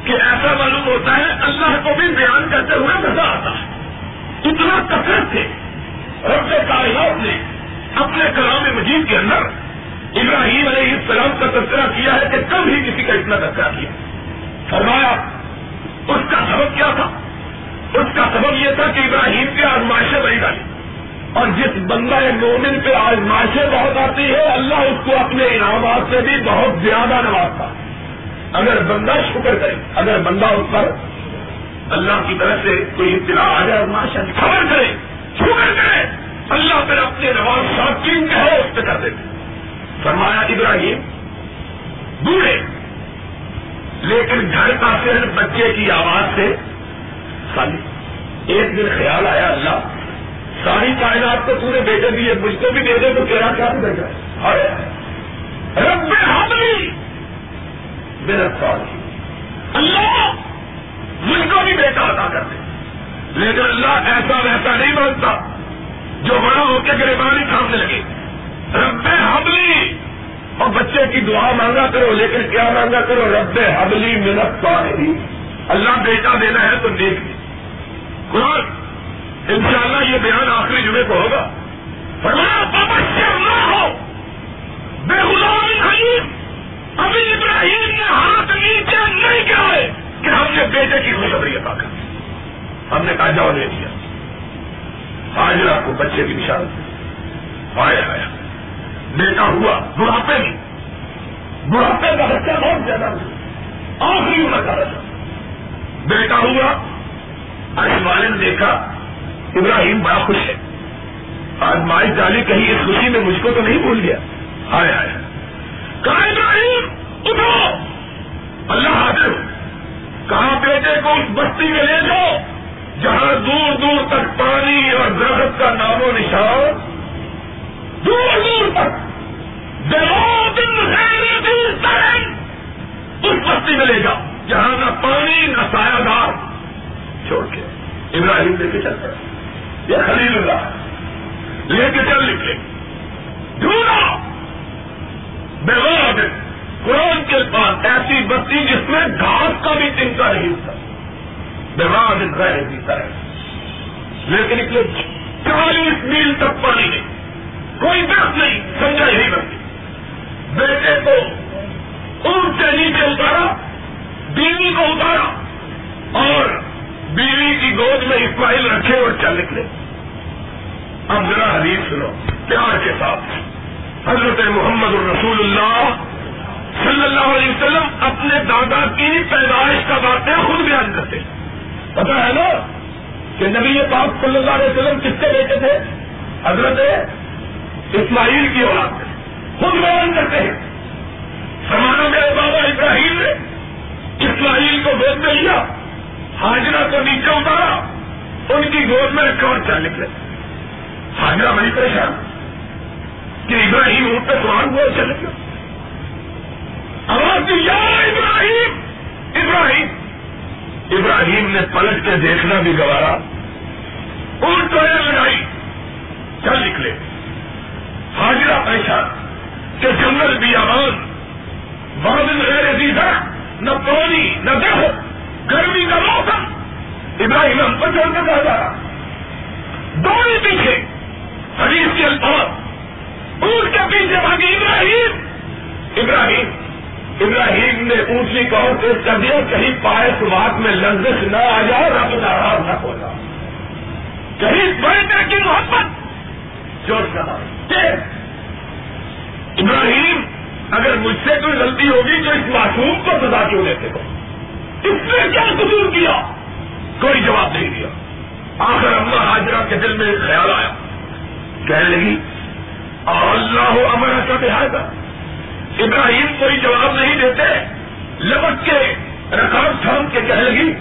کہ ایسا معلوم ہوتا ہے اللہ کو بھی بیان کرتے ہوئے مزہ آتا ہے۔ اتنا کثرت سے رب کائنات نے اپنے کلام مجید کے اندر ابراہیم علیہ السلام کا تذکرہ کیا ہے کہ کب ہی کسی کا اتنا تذکرہ کیا۔ فرمایا، اس کا سبب کیا تھا؟ اس کا سبب یہ تھا کہ ابراہیم کے آزمائشیں بڑی ڈالی اور جس بندہ مومن پہ آزمائشیں بہت آتی ہے، اللہ اس کو اپنے انعامات سے بھی بہت زیادہ نوازتا اگر بندہ شکر کرے، اگر بندہ اس پر اللہ کی طرف سے کوئی اطلاع آ جائے آزمائشیں خبر کرے، شکر کرے، اللہ پھر اپنے نواز شاکین کے ہے اس پہ کر دیتے۔ فرمایا، ابراہیم، بوڑھے، لیکن گھر کا پھر بچے کی آواز سے خالی۔ ایک دن خیال آیا اللہ ساری کائنات کو پورے بیٹے دیے مجھ کو بھی دے دے تو تیرا کیا بیٹا ہے رب حملی میرا سوال اللہ مجھ کو بھی بیٹا ادا کر دے۔ لیکن اللہ ایسا ویسا نہیں مانتا جو بڑا ہو کے گریبانی تھامنے لگے۔ رب حبلی اور بچے کی دعا مانگا کرو، لیکن کیا مانگا کرو؟ رب حبلی منت پانی اللہ بیٹا دینا ہے تو دیکھ لی قرآن ان شاء اللہ یہ بیان آخری جمعے کو ہوگا۔ نہ ہو۔ بے غلام حلیم ابھی ابراہیم نے ہاتھ نیچے نہیں کیا ہے کہ ہم نے بیٹے کی خوشبری عطا کر ہم نے کہا، جاؤ لے دیا آج رات کو بچے کی نشان آیا آیا۔ بیٹا ہوا، بڑھاپے میں۔ بڑھاپے کا بچہ بہت زیادہ آخری عمر کا بچہ۔ بیٹا ہوا آج والے نے دیکھا۔ ابراہیم بڑا خوش ہے۔ آج مائی ڈالی کہیں اس خوشی میں مجھ کو تو نہیں بھول گیا۔ آئے آئے کہا ابراہیم؟ اٹھو۔ اللہ حاضر۔ کہاں بیٹے کو اس بستی میں لے جاؤ، جہاں دور دور تک پانی اور درخت کا نام و نشان۔ دور دور تک۔ اس بستی میں لے جاؤ، جہاں نہ پانی، نہ سایہ دار۔ چھوڑ کے۔ ابراہیم لے کے چل پڑا یہ خلیل اللہ۔ لے کے چل نکلے۔ ڈھونڈا بے قرآن کے پاس ایسی بستی جس میں گھاس کا بھی چنتا نہیں تھا بے غیر جیتا ہے لے کے نکلے چالیس میل تک پانی نہیں کوئی درخت نہیں، سمجھا یہی بنتی بیٹے کو اونٹ سے نیچے اتارا، بیوی کو اتارا اور بیوی کی گود میں اسماعیل رکھے اور چل نکلے۔ اب ذرا حدیث سنو، پیار کے ساتھ۔ حضرت محمد الرسول اللہ صلی اللہ علیہ وسلم اپنے دادا کی پیدائش کا واقعہ خود بیان کرتے۔ پتا ہے نا کہ نبی پاک صلی اللہ علیہ وسلم کس کے بیٹے تھے؟ حضرت اسماعیل کی اولاد خود بیان کرتے ہیں۔ سمانا میرے بابا ابراہیم نے اسماعیل کو گود میں لیا۔ حاجرہ کو نیچے اتارا، ان کی گود میں رکھا اور چل نکلے۔ حاجرہ بڑی پریشان، کہ ابراہیم اونٹ پہ سوال ہوا چل نکلا۔ آواز دی، یا ابراہیم! ابراہیم! ابراہیم نے پلٹ کے دیکھنا بھی گوارا۔ اونٹ کو لگائی، چل نکلے۔ حاجرہ پریشان، کہ جنگل بھی آواز بادل غیر دیدہ، نہ پانی، نہ درخت گرمی کا موسم ابراہیم ہم پر چل کر جا رہا۔ دوڑے پیچھے، حدیث کے الفاظ۔ اونٹ کے پیچھے بھاگی ابراہیم۔ ابراہیم ابراہیم نے اونٹی کو تیز کر دیا، کہیں پائے سماعت میں لفظ نہ آ جائے، رب ناراض نہ ہو جائے۔ کہیں بڑے کی محبت۔ جوش ابراہیم، اگر مجھ سے کوئی غلطی ہوگی تو اس معصوم کو سزا کیوں دیتے ہو؟ اس نے کیا قبول کیا؟ کوئی جواب نہیں دیا۔ آخر اما حاجرہ کے دل میں خیال آیا۔ کہنے لگی، اللہ امر کا لہٰذا۔ ابراہیم کوئی جواب نہیں دیتے۔ لبک کے رکاب تھام کے کہنے لگی،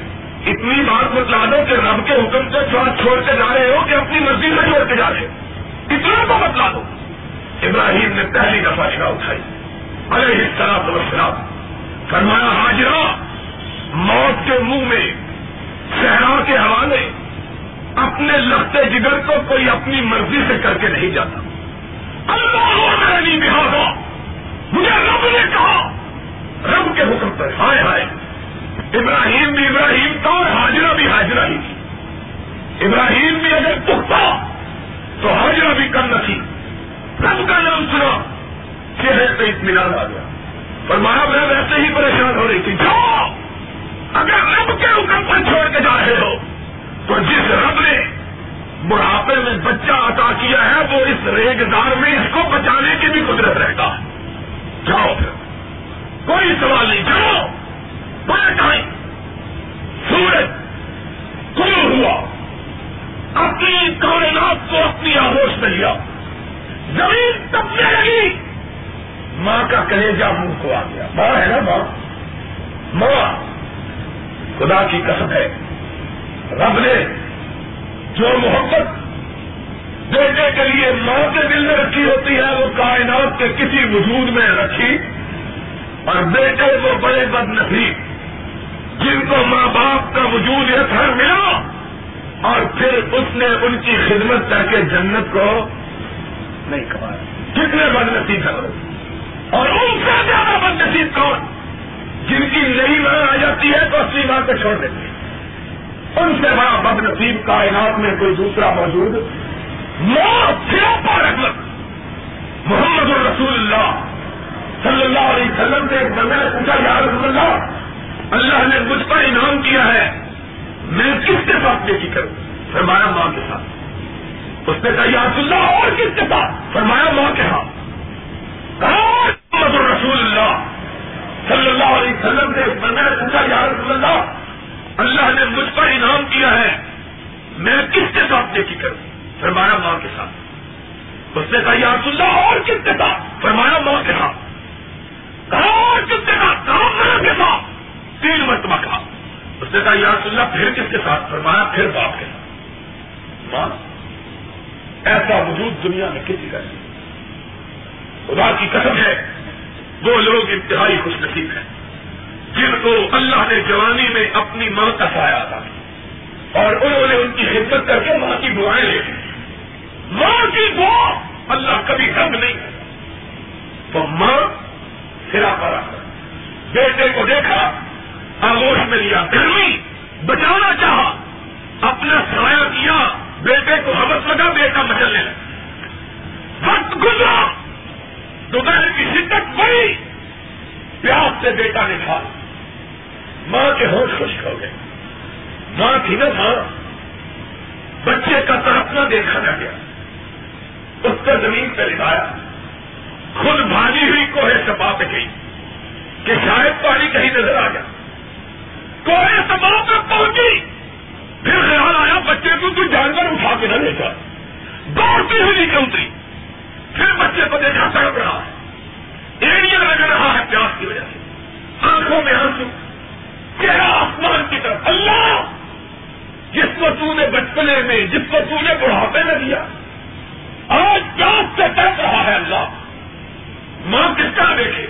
اتنی بات بتلا دو کہ رب کے حکم سے چھوڑ کے جا رہے ہو کہ اپنی مرضی میں چھوڑ کے جا رہے ہو۔ اتنا کو بتلا دو۔ ابراہیم نے پہلی دفعہ نگاہ اٹھائی۔ علیہ السلام وسلام فرمایا، حاجرہ موت کے منہ میں، صحرا کے حوالے، اپنے لگتے جگر کو کوئی اپنی مرضی سے کر کے نہیں جاتا۔ اللہ نہیں لہٰذا، مجھے رب نے کہا، رب کے حکم پر۔ ہائے ہائے، ابراہیم بھی ابراہیم تھا اور حاجرہ بھی حاجرہ ہی تھی۔ ابراہیم بھی اگر پختہ تو حاجرہ بھی کم نہ تھی۔ رب کا نام سنا، چہرے پہ اطمینان آ گیا۔ فرمایا، میں ویسے ہی پریشان ہو رہی تھی۔ جاؤ! اگر رب کے حکم پر چھوڑ کے جا رہے ہو، تو جس رب نے بڑھاپے میں بچہ عطا کیا ہے، وہ اس ریگدار میں اس کو بچانے کی بھی قدرت رہتا جاؤ پھر۔ کوئی سوال نہیں، جاؤ۔ بڑے ٹائم۔ سورج کل ہوا۔ اپنی کائنات کو اپنی آگوش میں لیا۔ زمین تبنے لگی۔ ماں کا کلیجا منہ کو آ گیا۔ ماں ہے نا ماں؟ ماں۔ خدا کی قسم ہے۔ رب نے جو محبت بیٹے کے لیے ماں کے دل میں رکھی ہوتی ہے، وہ کائنات کے کسی وجود میں رکھی۔ اور بیٹے وہ بڑے بد نصیب جن کو ماں باپ کا وجود یہ تھا ملا، اور پھر اس نے ان کی خدمت کر کے جنت کو نہیں کمایا۔ کتنے بد نصیب ہے اور ان سے زیادہ بد نصیب کون؟ جن کی نئی ماں آ جاتی ہے تو اصلی ماں کو چھوڑ دیتی ہے ان سے بڑا بد نصیب کائنات میں کوئی دوسرا موجود رحمت محمد الرسول اللہ صلی اللہ علیہ وسلم سے ایک بندے نے پوچھا، یا رسول اللہ اللہ نے مجھ پر انعام کیا ہے، میں کس کے ساتھ نیکی کروں؟ فرمایا، ماں کے ساتھ۔ اس نے کہا، یا رسول اللہ، اور کس کے ساتھ؟ فرمایا، ماں کے ہاں۔ ساتھ محمد الرسول اللہ صلی اللہ علیہ وسلم سے بندے نے پوچھا، یا رسول اللہ اللہ نے مجھ پر انعام کیا ہے، میں کس کے ساتھ نیکی کروں؟ فرمایا، ماں کے ساتھ. اس نے کہا، یا رسول اللہ، اور کس کے ساتھ؟ فرمایا، ماں کے ساتھ. کہا، اور کس کے ساتھ؟ کہا، ماں کے ساتھ. تین مرتبہ کہا۔ اس نے کہا، یا رسول اللہ، پھر کس کے ساتھ؟ فرمایا، پھر باپ کے ساتھ. ماں، ایسا وجود دنیا میں کسی کا نہیں۔ خدا کی قسم ہے وہ لوگ انتہائی خوش نصیب ہیں۔ جن کو اللہ نے جوانی میں اپنی ماں کا سایہ تھا اور انہوں نے ان کی خدمت کر کے ماں کی دعائیں لے لی۔ ماں کی دعا اللہ کبھی کم نہیں۔ تو ماں سرا پر بیٹے کو دیکھا آگوش میں لیا۔ گرمی، بچانا چاہا۔ اپنا سایہ کیا۔ بیٹے کو حبت لگا بیٹا مچلنے لگا وقت گزرا دوپہر کی شدت بڑی پیاس سے بیٹا نے کھا ماں کے ہوش خشک ہو گئے ماں تھی نا ماں، بچے کا تڑپنا دیکھا نہ گیا۔ اس کا زمین پہ لگایا۔ خود بھاگی ہوئی کوہے سبا پہ گئی کہ شاید پانی کہیں نظر آ گیا۔ کوہے سبا پہ پہنچی۔ پھر خیال آیا بچے کو کوئی جانور اٹھا کے نہ لے جا۔ دوڑتی ہوئی نیچے اتری پھر بچے کو دیکھا تڑپ رہا ہے۔ ایریا لگ رہا ہے پیاس کی وجہ سے۔ آنکھوں میں آنسو۔ چہرہ آسمان کی طرف۔ اللہ! جس کو تو نے بچپنے میں، جس کو تو نے بڑھاپے میں دیا۔ آج پیاس سے تڑپ رہا ہے اللہ۔ ماں کس طرح دیکھے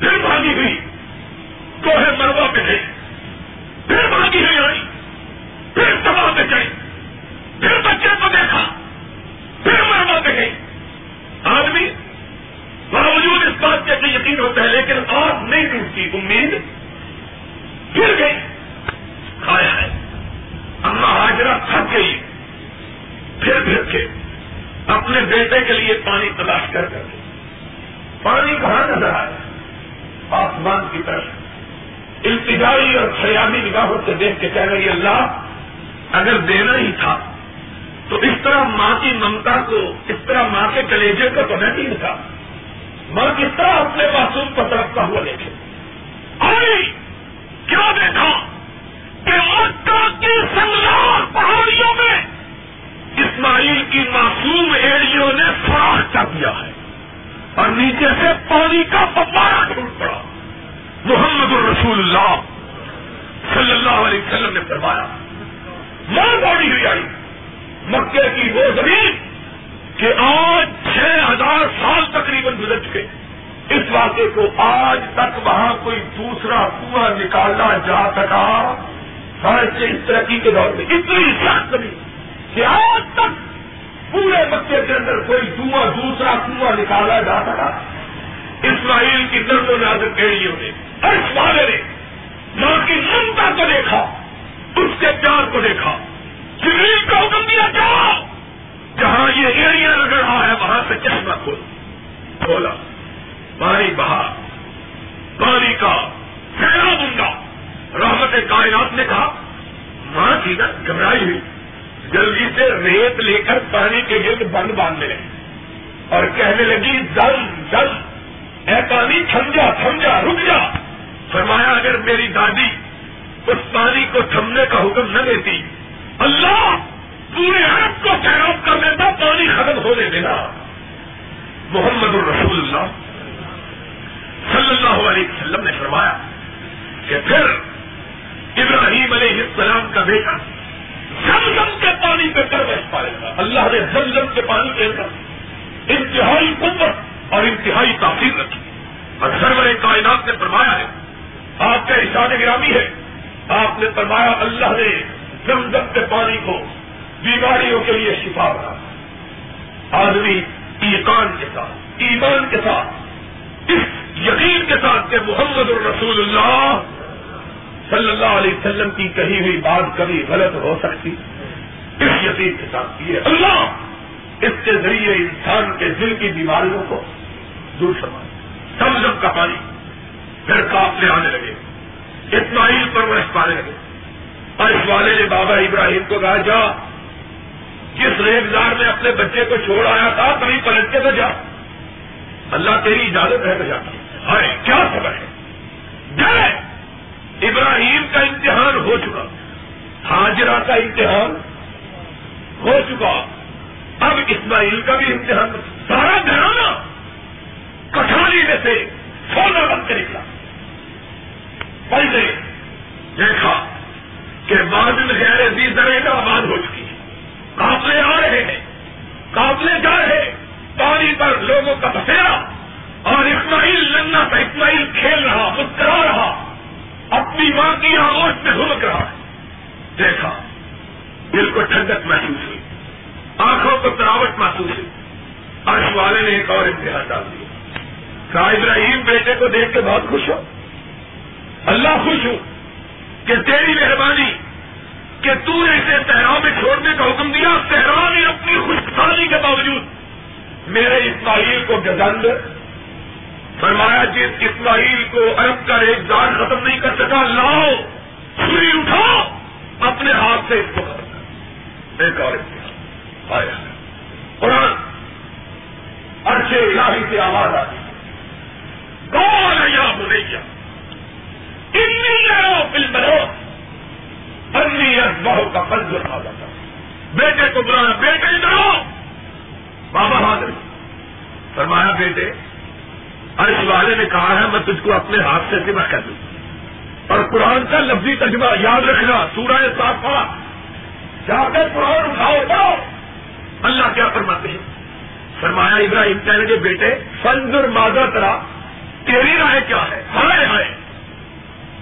پھر بھاگی ہوئی۔ تو ہے مروا پہ گئی پھر بھاگی ہوئی آئی۔ پھر سبا پہ گئی پھر بچے کو دیکھا۔ پھر مروا پہ گئی آدمی، باوجود اس بات کے یقین ہوتا ہے، لیکن آج نہیں ٹوٹتی امید گر گئی۔ کھایا ہے۔ اما حاجرہ تھک گئی۔ پھر پھر کے اپنے بیٹے کے لیے پانی تلاش کر کر پانی کہاں نظر آیا؟ آسمان کی طرف۔ التجائی اور خیالی نگاہوں سے دیکھ کے کہہ رہی اللہ، اگر دینا ہی تھا تو اس طرح ماں کی ممتا کو، اس طرح ماں کے کلیجے کو تو نہیں تھا۔ ماں کس طرح اپنے معصوم کو ترقتا ہوا دیکھے۔ آئی، کیا دیکھا؟ کہ مکہ کی سنگار پہاڑیوں میں اسماعیل کی معصوم ایڑیوں نے فراخ کر دیا ہے اور نیچے سے پانی کا پپارا ڈھونڈ پڑا۔ محمد الرسول اللہ صلی اللہ علیہ وسلم نے فرمایا، ماں دوڑی ہوئی آئی۔ مکے کی وہ زمین کہ آج چھ ہزار سال تقریباً گزر چکے۔ اس واقعے کو آج تک وہاں کوئی دوسرا کنواں نکالنا جا سکا۔ سائنس کے اس ترقی کے دور میں۔ اتنی سخت کمی کہ آج تک پورے بچے کے اندر کوئی کنواں دوسرا کنواں نکالا جا سکا۔ اسرائیل کی درد و نازک گیڑیوں نے ہر والے نے ماں کی ممتا کو دیکھا، اس کے پیار کو دیکھا۔ جبریل کا حکم دیا، جاؤ۔ جہاں یہ ایریا لگ رہا ہے وہاں سے چشمہ کھول۔ کھولا پانی بہا پانی کا سیلاب عمدہ رحمت کائنات نے کہا، ماں کی نا گھبرائی ہوئی۔ جلدی سے ریت لے کر پانی کے گرد بند باندھنے لگی۔ اور کہنے لگی، دل دل، اے پانی، تھم جا تھم جا، رک جا۔ فرمایا، اگر میری دادی اس پانی کو تھمنے کا حکم نہ دیتی، اللہ پورے عرب کو سیراب کر دیتا، پانی ختم ہونے دینا۔ محمد الرسول اللہ صلی اللہ علیہ وسلم نے فرمایا کہ پھر ابراہیم علیہ السلام کا بیٹا زمزم کے پانی پہ کر بیٹھ پائے گا۔ اللہ نے زمزم کے پانی کے اندر انتہائی قوت اور انتہائی تاثیر رکھی۔ اور سرور کائنات نے فرمایا ہے، آپ کا ارشاد گرامی ہے۔ آپ نے فرمایا، اللہ نے زمزم کے پانی کو بیماریوں کے لیے شفا بنا آدمی ایمان کے ساتھ، ایمان کے ساتھ، اس یقین کے ساتھ کہ محمد الرسول اللہ صلی اللہ علیہ وسلم کی کہی ہوئی بات کبھی غلط ہو سکتی؟ اس یقین کے ساتھ کیے۔ اللہ اس کے ذریعے انسان کے دل کی بیماریوں کو دور سما سمجم کا پانی پھر کاپنے آنے لگے۔ اسماعیل پر وہ پانے لگے۔ اور اس والے نے بابا ابراہیم کو کہا، جا۔ جس ریزگار میں اپنے بچے کو چھوڑ آیا تھا، کبھی پلٹ کے تو جا۔ اللہ تیری اجازت ہے تو جا۔ ہائے، کیا خبر ہے؟ جائے۔ ابراہیم کا امتحان ہو چکا، حاجرہ کا امتحان ہو چکا۔ اب اسماعیل کا بھی امتحان، سارا گھرانا کٹھاری میں سے سونا بن کے نکلا۔ پہلے دیکھا کہ بادل غیر زرے کا آباد ہو چکی ہے۔ قافلے آ رہے ہیں قافلے جا رہے پانی پر لوگوں کا بسیرا اور اسماعیل لگنا تھا، اسماعیل کھیل رہا، مسکرا رہا۔ کی آگوش میں گھوم رہا ہے۔ دیکھا، دل کو ٹھنڈک محسوس ہوئی۔ آنکھوں کو تراوٹ محسوس ہوئی۔ عرش والے نے ایک اور امتحان ڈال دیا۔ کہا، ابراہیم بیٹے کو دیکھ کے بہت خوش ہو۔ اللہ خوش ہوں کہ تیری مہربانی کہ تو نے اسے تہرا میں چھوڑنے کا حکم دیا۔ تہرا نے اپنی خوشحالی کے باوجود میرے اسماعیل کو گزند فرمایا جی، جس اسماعیل کو عرب کا ایک دار ختم نہیں کر سکا، لاؤ چھری اٹھاؤ، اپنے ہاتھ سے اس کو ختم کر۔ ایک اور آیا قرآن اچھے الہی سے آواز آتی۔ کون یا بنیا فل بنو انی بہت کا پنج آ جاتا بیٹے کو بلانا، بیٹے ادھر بابا حاضر۔ فرمایا، بیٹے ارش والے نے کہا ہے، میں تجھ کو اپنے ہاتھ سے ذبح کر دوں۔ اور قرآن کا لفظی تجربہ یاد رکھنا، سورہ صافا جا کر قرآن اٹھاؤ، پڑھو۔ اللہ کیا فرماتے ہیں؟ فرمایا، ابراہیم کہنے کے بیٹے فنزر مادہ طرح تیری رائے کیا ہے؟ ہائے ہائے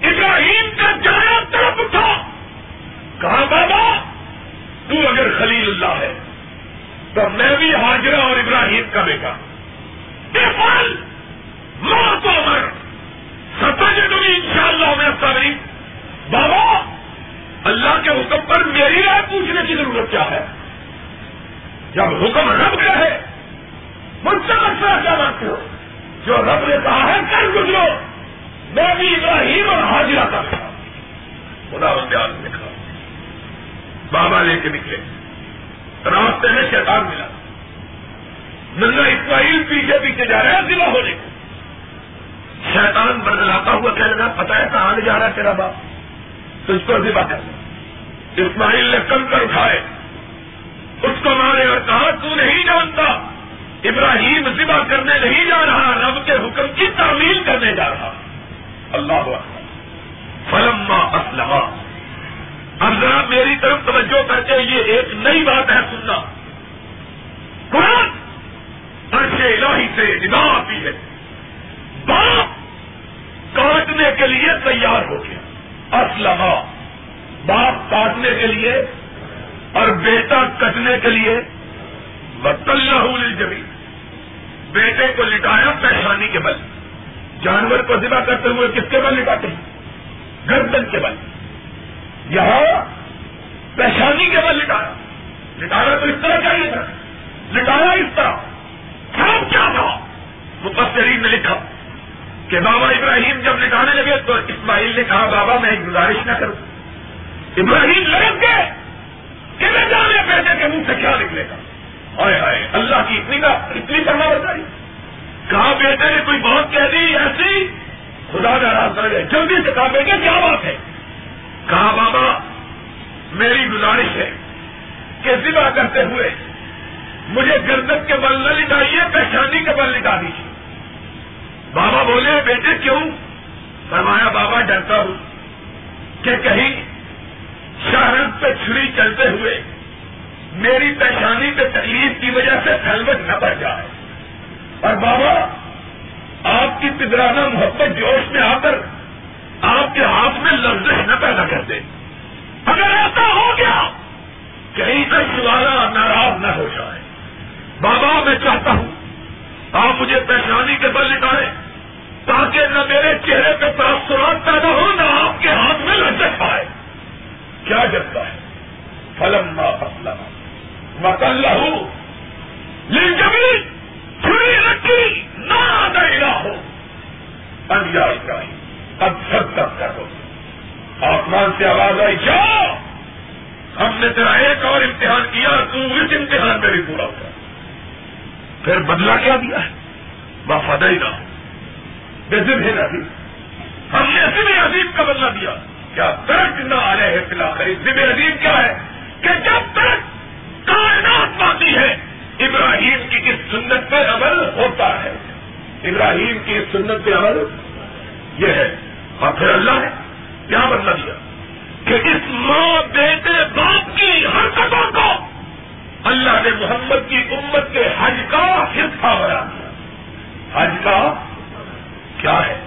ابراہیم کا جانا طرف اٹھا۔ کہا، بابا، تو اگر خلیل اللہ ہے، تو میں بھی حاجرہ اور ابراہیم کا بیٹا۔ ماں تو امر سطح ان شاء اللہ میں سبھی بابا، اللہ کے حکم پر میری رائے پوچھنے کی ضرورت کیا ہے؟ جب حکم رب کا ہے مجھ سے مسئلہ کیا مانتے ہو؟ جو رب نے کہا ہے کل گزرو۔ میں بھی ابراہیم اور حاضرہ کا تھا خدا بندیال نے کہا بابا لے کے نکلے۔ راستے میں شیطان ملا۔ ننگا اسماعیل پیچھے پیچھے جا رہا ہے ضلع ہونے کو۔ شیطان بدلاتا ہوا کہنے لگا پتا ہے کہاں لے جا رہا ہے تیرا باپ؟ تو اس کو ذبح کر اسماعیل نے کم کر اٹھائے۔ اس کو مارے اور کہا، تو نہیں جانتا۔ ابراہیم ذبح کرنے نہیں جا رہا، رب کے حکم کی تعمیل کرنے جا رہا۔ اللہ فلما اسلم اب ذرا میری طرف توجہ کر کے یہ ایک نئی بات ہے سننا۔ قرآن عرش الہی سے ندا آتی ہے۔ باپ کاٹنے کے لیے تیار ہو گیا۔ اسلم باپ کاٹنے کے لیے اور بیٹا کٹنے کے لیے۔ بطلہ جبھی بیٹے کو لٹایا پیشانی کے بل۔ جانور کو ذبح کرتے ہوئے کس کے بل لٹاتے ہیں؟ گردن کے بل۔ یہاں پیشانی کے بل لٹایا۔ لٹانا تو اس طرح چاہیے تھا۔ لٹایا اس طرح۔ کیا تھا؟ مفسرین نے لکھا۔ کہ بابا ابراہیم جب لٹانے لگے تو اسماعیل نے کہا، بابا میں ایک گزارش نہ کروں۔ ابراہیم لڑک گئے۔ کہ میں جانے بیٹے کے منہ سے کیا نکلے گا؟ ہائے ہائے اللہ کی اتنی اتنی کرنا بتائی کہا، بیٹے نے کوئی بہت کہہ دی، ایسی؟ خدا ناراض کر گئے جلدی سے کہا، بیٹے، کیا بات ہے؟ کہا، بابا، میری گزارش ہے کہ ذبح کرتے ہوئے مجھے گردن کے بل نہ لٹائیے، پیشانی کے بل لٹا دیجیے۔ بابا بولے، بیٹے کیوں؟ فرمایا، بابا ڈرتا ہوں کہ کہیں شہرت پہ چھری چلتے ہوئے میری پیشانی پہ تکلیف کی وجہ سے ہیلمٹ نہ بڑھ جائے۔ اور بابا، آپ کی پدرانہ محبت جوش میں آ کر آپ کے ہاتھ میں لفظ نہ پیدا کر دے۔ اگر ایسا ہو گیا، کہیں کا سوالا ناراض نہ ہو جائے۔ بابا، میں چاہتا ہوں آپ مجھے پہچانی کے بل نکالے تاکہ نہ میرے چہرے پہ تاثرات پیدا ہو نہ آپ کے ہاتھ میں لذت آئے۔ کیا جگتا ہے؟ فلم نہ فصلہ مسل لیکن جبھی چھری رکھی نہ دہلا ہو انجار چاہیے اب سب تک کر دو۔ آسمان سے آواز آئی جاؤ ہم نے تیرا ایک اور امتحان کیا، تو اس امتحان میں بھی پورا ہوا۔ پھر بدلا کیا دیا ہے؟ وفادہ ہی نہ بے دل ہے نہ ہم نے ذم عظیم کا بدلا دیا۔ کیا ترک نہ آ رہے ہیں فی الحال عظیم کیا ہے؟ کہ جب تک کائنات پاتی ہے، ابراہیم کی اس سنت پہ عمل ہوتا ہے۔ ابراہیم کی اس سنت پہ عمل یہ ہے۔ اور پھر اللہ نے کیا بدلا دیا؟ کہ اس ماں بیٹے باپ کی حرکتوں کو اللہ نے محمد کی امت کے حج کا حصہ بنا دیا۔ حج کا کیا ہے؟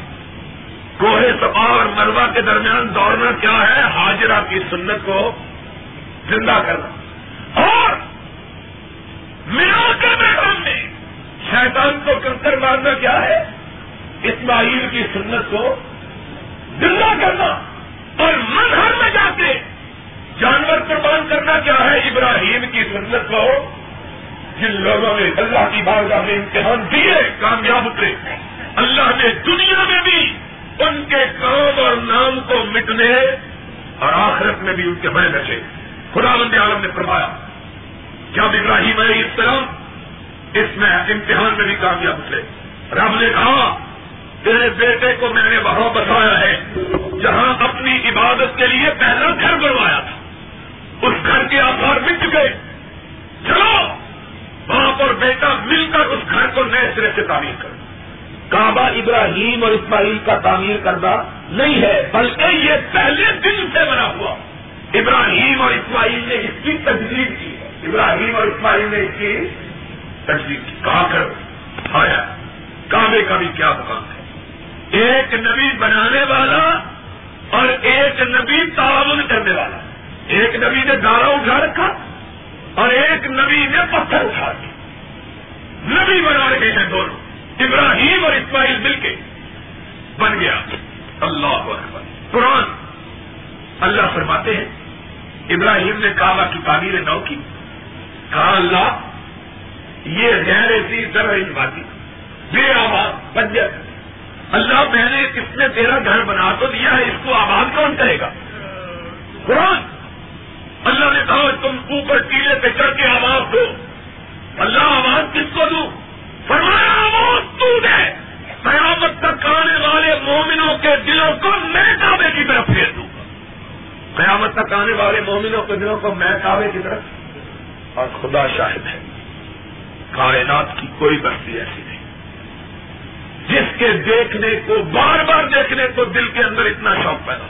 کوہ سپا اور مروا کے درمیان دوڑنا کیا ہے؟ حاجرہ کی سنت کو زندہ کرنا۔ اور میرا کے میدان میں شیطان کو کنکر مارنا کیا ہے؟ اسماعیل کی سنت کو زندہ کرنا۔ اور مظہر میں جا کے جانور قربان کرنا کیا ہے؟ ابراہیم کی سنت کو۔ جن لوگوں نے اللہ کی بارگاہ میں امتحان دیے، کامیاب اترے۔ اللہ نے دنیا میں بھی ان کے کام اور نام کو مٹنے اور آخرت میں بھی ان کے بڑے بچے خدا بند عالم نے فرمایا، جب ابراہیم علیہ السلام اس میں امتحان میں بھی کامیاب اترے رب نے کہا، تیرے بیٹے کو میں نے وہاں بتایا ہے، جہاں اپنی عبادت کے لیے پہلا گھر بنوایا تھا۔ اس گھر کے آسار مٹ گئے۔ چلو، باپ اور بیٹا مل کر اس گھر کو نئے سرے سے تعمیر کرو۔ کعبہ ابراہیم اور اسماعیل کا تعمیر کرنا نہیں ہے، بلکہ یہ پہلے دن سے بنا ہوا۔ ابراہیم اور اسماعیل نے اس کی تجدید کی۔ ابراہیم اور اسماعیل نے اس کی تجدید کی۔ کہا کر آیا، کعبے کا بھی کیا مقام ہے؟ ایک نبی بنانے والا اور ایک نبی تعاون کرنے والا۔ ایک نبی نے دارا اٹھا رکھا اور ایک نبی نے پتھر اٹھا دیا نبی بنا رہے ہیں دونوں۔ ابراہیم اور اسماعیل مل کے بن گیا۔ اللہ اکبر قرآن۔ اللہ فرماتے ہیں، ابراہیم نے کعبہ کی تعمیر نو کی۔ کہا، اللہ، یہ غیر ایسی طرح باتیں بے آباد، بنجر۔ اللہ، میں نے اس نے تیرا گھر بنا تو دیا ہے، اس کو آباد کون کرے گا؟ قرآن۔ اللہ نے کہا، تم اوپر ٹیلے پہ چڑھ کے آواز دو۔ اللہ، آواز کس کو دوں؟ فرمایا تو دے قیامت تک آنے والے مومنوں کے دلوں کو میں کعبے کی طرف پھیر دوں گا۔ قیامت تک آنے والے مومنوں کے دلوں کو میں کعبے کی طرف اور خدا شاہد ہے۔ کائنات کی کوئی بستی ایسی نہیں۔ جس کے دیکھنے کو، بار بار دیکھنے کو دل کے اندر اتنا شوق پیدا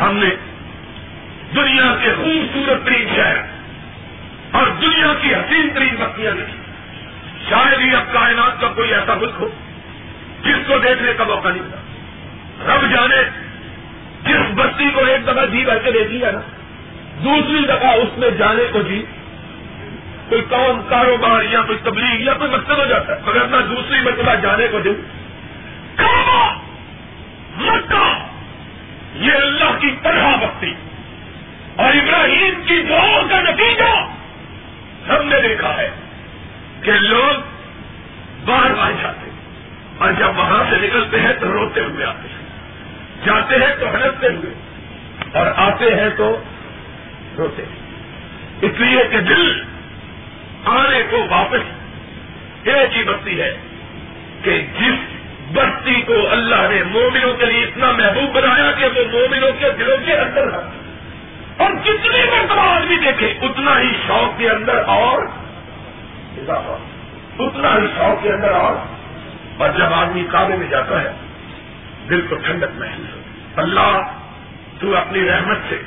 ہم نے دنیا کے خوبصورت ترین شہر اور دنیا کی حسین ترین بستیاں دیکھی۔ شاید ہی اب کائنات کا کوئی ایسا ملک ہو جس کو دیکھنے کا موقع نہیں ملا۔ رب جانے جس بستی کو ایک دفعہ جی بھر کے دیکھی ہے نا، دوسری دفعہ اس میں جانے کو جی کوئی کام، کاروبار یا کوئی تبلیغ یا کوئی مقصد ہو جاتا ہے، مگر نہ دوسری مرتبہ جانے کو دل مکہ! یہ اللہ کی طرح بستی۔ اور ابراہیم کی دعاؤں کا نتیجہ ہم نے دیکھا ہے۔ کہ لوگ بار بار جاتے اور جب وہاں سے نکلتے ہیں تو روتے ہوئے آتے ہیں۔ جاتے ہیں تو ہنستے ہوئے۔ اور آتے ہیں تو روتے اس لیے کہ دل آنے کو واپس ایک ہی بستی ہے کہ جس بستی کو اللہ نے مومنوں کے لیے اتنا محبوب بنایا کہ وہ مومنوں کے دلوں کے اندر ہے اور جتنی مرتبہ آدمی دیکھے، اتنا ہی شوق کے اندر اور اتنا ہی شوق کے اندر اور اور جب آدمی کعبے میں جاتا ہے، دل کو ٹھنڈک محسوس اللہ، تو اپنی رحمت سے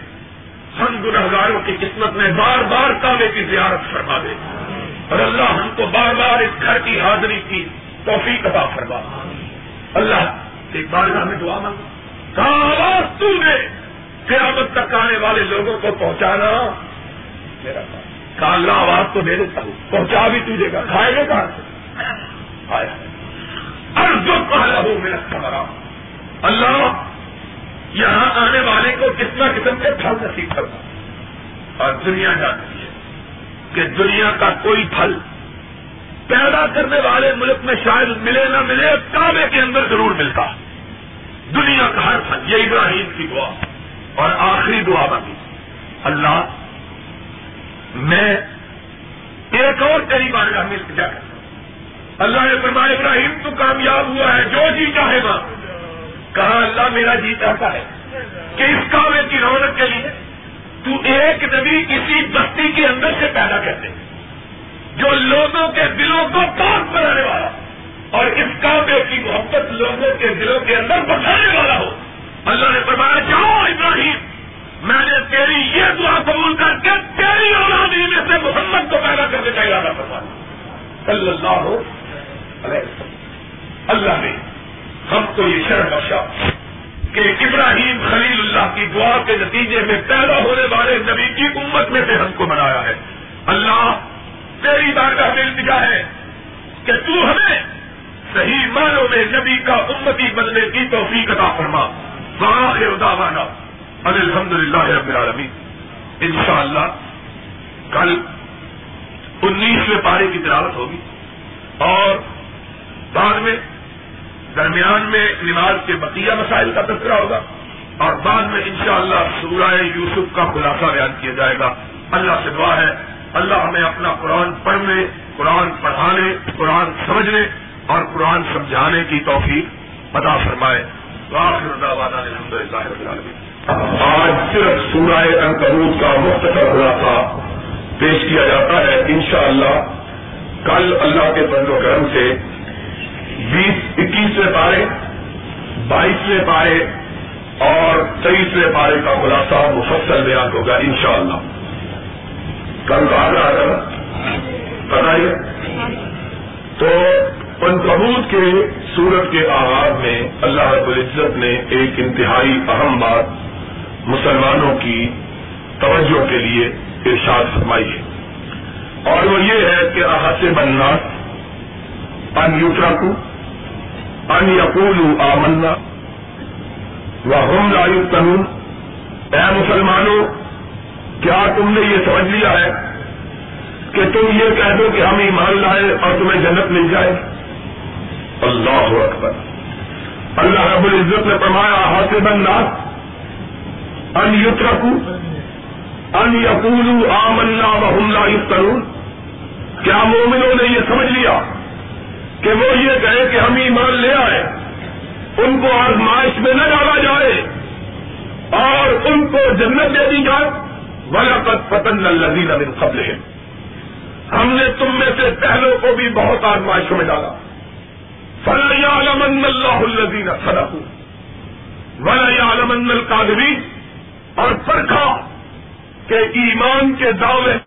ہم گنہگاروں کی قسمت میں بار بار کعبے کی زیارت فرما دے۔ اور اللہ ہم کو بار بار اس گھر کی حاضری کی توفیق عطا فرما۔ اللہ، ایک بار ہمیں دعا مانگ آواز تو نے قیامت تک آنے والے لوگوں کو پہنچانا۔ میرا کام اللہ آواز تو دے دیتا ہوں پہنچا بھی تجھے گا۔ کھائے گا کہاں سے؟ آیا پہلا میرا سمرا۔ اللہ، یہاں آنے والے کو کتنا قسم کے پھل نصیب کرتا۔ اور دنیا جانتی ہے کہ دنیا کا کوئی پھل پیدا کرنے والے ملک میں شاید ملے نہ ملے، کعبے کے اندر ضرور ملتا۔ دنیا کا ہر پھل، یہ ابراہیم کی دعا۔ اور آخری دعا بنی۔ اللہ میں ایک اور تیری بارگاہ مل جا کر اللہ نے فرمایا، ابراہیم، تو کامیاب ہوا ہے، جو جی چاہے گا۔ کہا، اللہ میرا جی چاہتا ہے کہ اس کعبے کی رونق کے لیے تو ایک نبی کسی بستی کے اندر سے پیدا کرتے، جو لوگوں کے دلوں کو پاک بنانے والا اور اس کعبے کی محبت لوگوں کے دلوں کے اندر بسانے والا ہو۔ اللہ نے فرمایا، جاؤ ابراہیم میں نے تیری یہ دعا قبول کر کے تیری اولادی میں سے محمد کو پیدا کرنے کا ارادہ فرمایا صلی اللہ ہو اللہ نے ہم کو یہ شرم بخشا کہ ابراہیم خلیل اللہ کی دعا کے نتیجے میں پیدا ہونے والے نبی کی امت میں سے ہم کو بنایا ہے۔ اللہ، تیری بار کا ہمیں ہے کہ تو ہمیں صحیح معنوں میں نبی کا امتی بننے کی توفیق عطا فرما۔ واخر دعوانا۔ الحمد للہ رب العالمین. انشاءاللہ کل انیسویں پارے کی تلاوت ہوگی اور بعد میں درمیان میں نماز کے بقیہ مسائل کا تذکرہ ہوگا اور بعد میں انشاءاللہ شاء یوسف کا خلاصہ بیان کیا جائے گا۔ اللہ سے دعا ہے۔ اللہ ہمیں اپنا قرآن پڑھنے، قرآن پڑھانے، قرآن سمجھنے اور قرآن سمجھانے کی توفیق ادا فرمائے۔ الحمد للہ آج صرف سورہ انکبوت کا مختصر خلاصہ پیش کیا جاتا ہے۔ انشاءاللہ کل اللہ کے بند و کرم سے بیس، اکیسویں پارے، بائیسویں پارے اور تیئیسویں پارے کا خلاصہ مفصل بیان ہوگا انشاءاللہ۔ کل کہا جا رہا بتائیے تو پنکبوت کے سورت کے آغاز میں اللہ رب العزت نے ایک انتہائی اہم بات مسلمانوں کی توجہ کے لیے ارشاد فرمائی ہے اور وہ یہ ہے کہ احاطے بننا، ان یوٹرا کو ان یقول آمنا و ہم لائو تنون اے مسلمانوں، کیا تم نے یہ سمجھ لیا ہے کہ تم یہ کہہ دو کہ ہم ایمان لائے اور تمہیں جنت مل جائے؟ اللہ اکبر۔ اللہ رب العزت نے فرمایا ہاتھ بننا ان یوترکو ان یقول آمنا و لا تنون کیا مومنوں نے یہ سمجھ لیا کہ وہ یہ کہے کہ ہم ایمان لے آئے، ان کو آزمائش میں نہ ڈالا جائے اور ان کو جنت دے دی جائے۔ بلا پت پتن لذیذ من قبل ہے ہم نے تم میں سے پہلوں کو بھی بہت آزمائشوں میں ڈالا۔ فلیا علمن اللہ الزین صدق ولا علمن القادری اور پرکھا کہ ایمان کے دعوے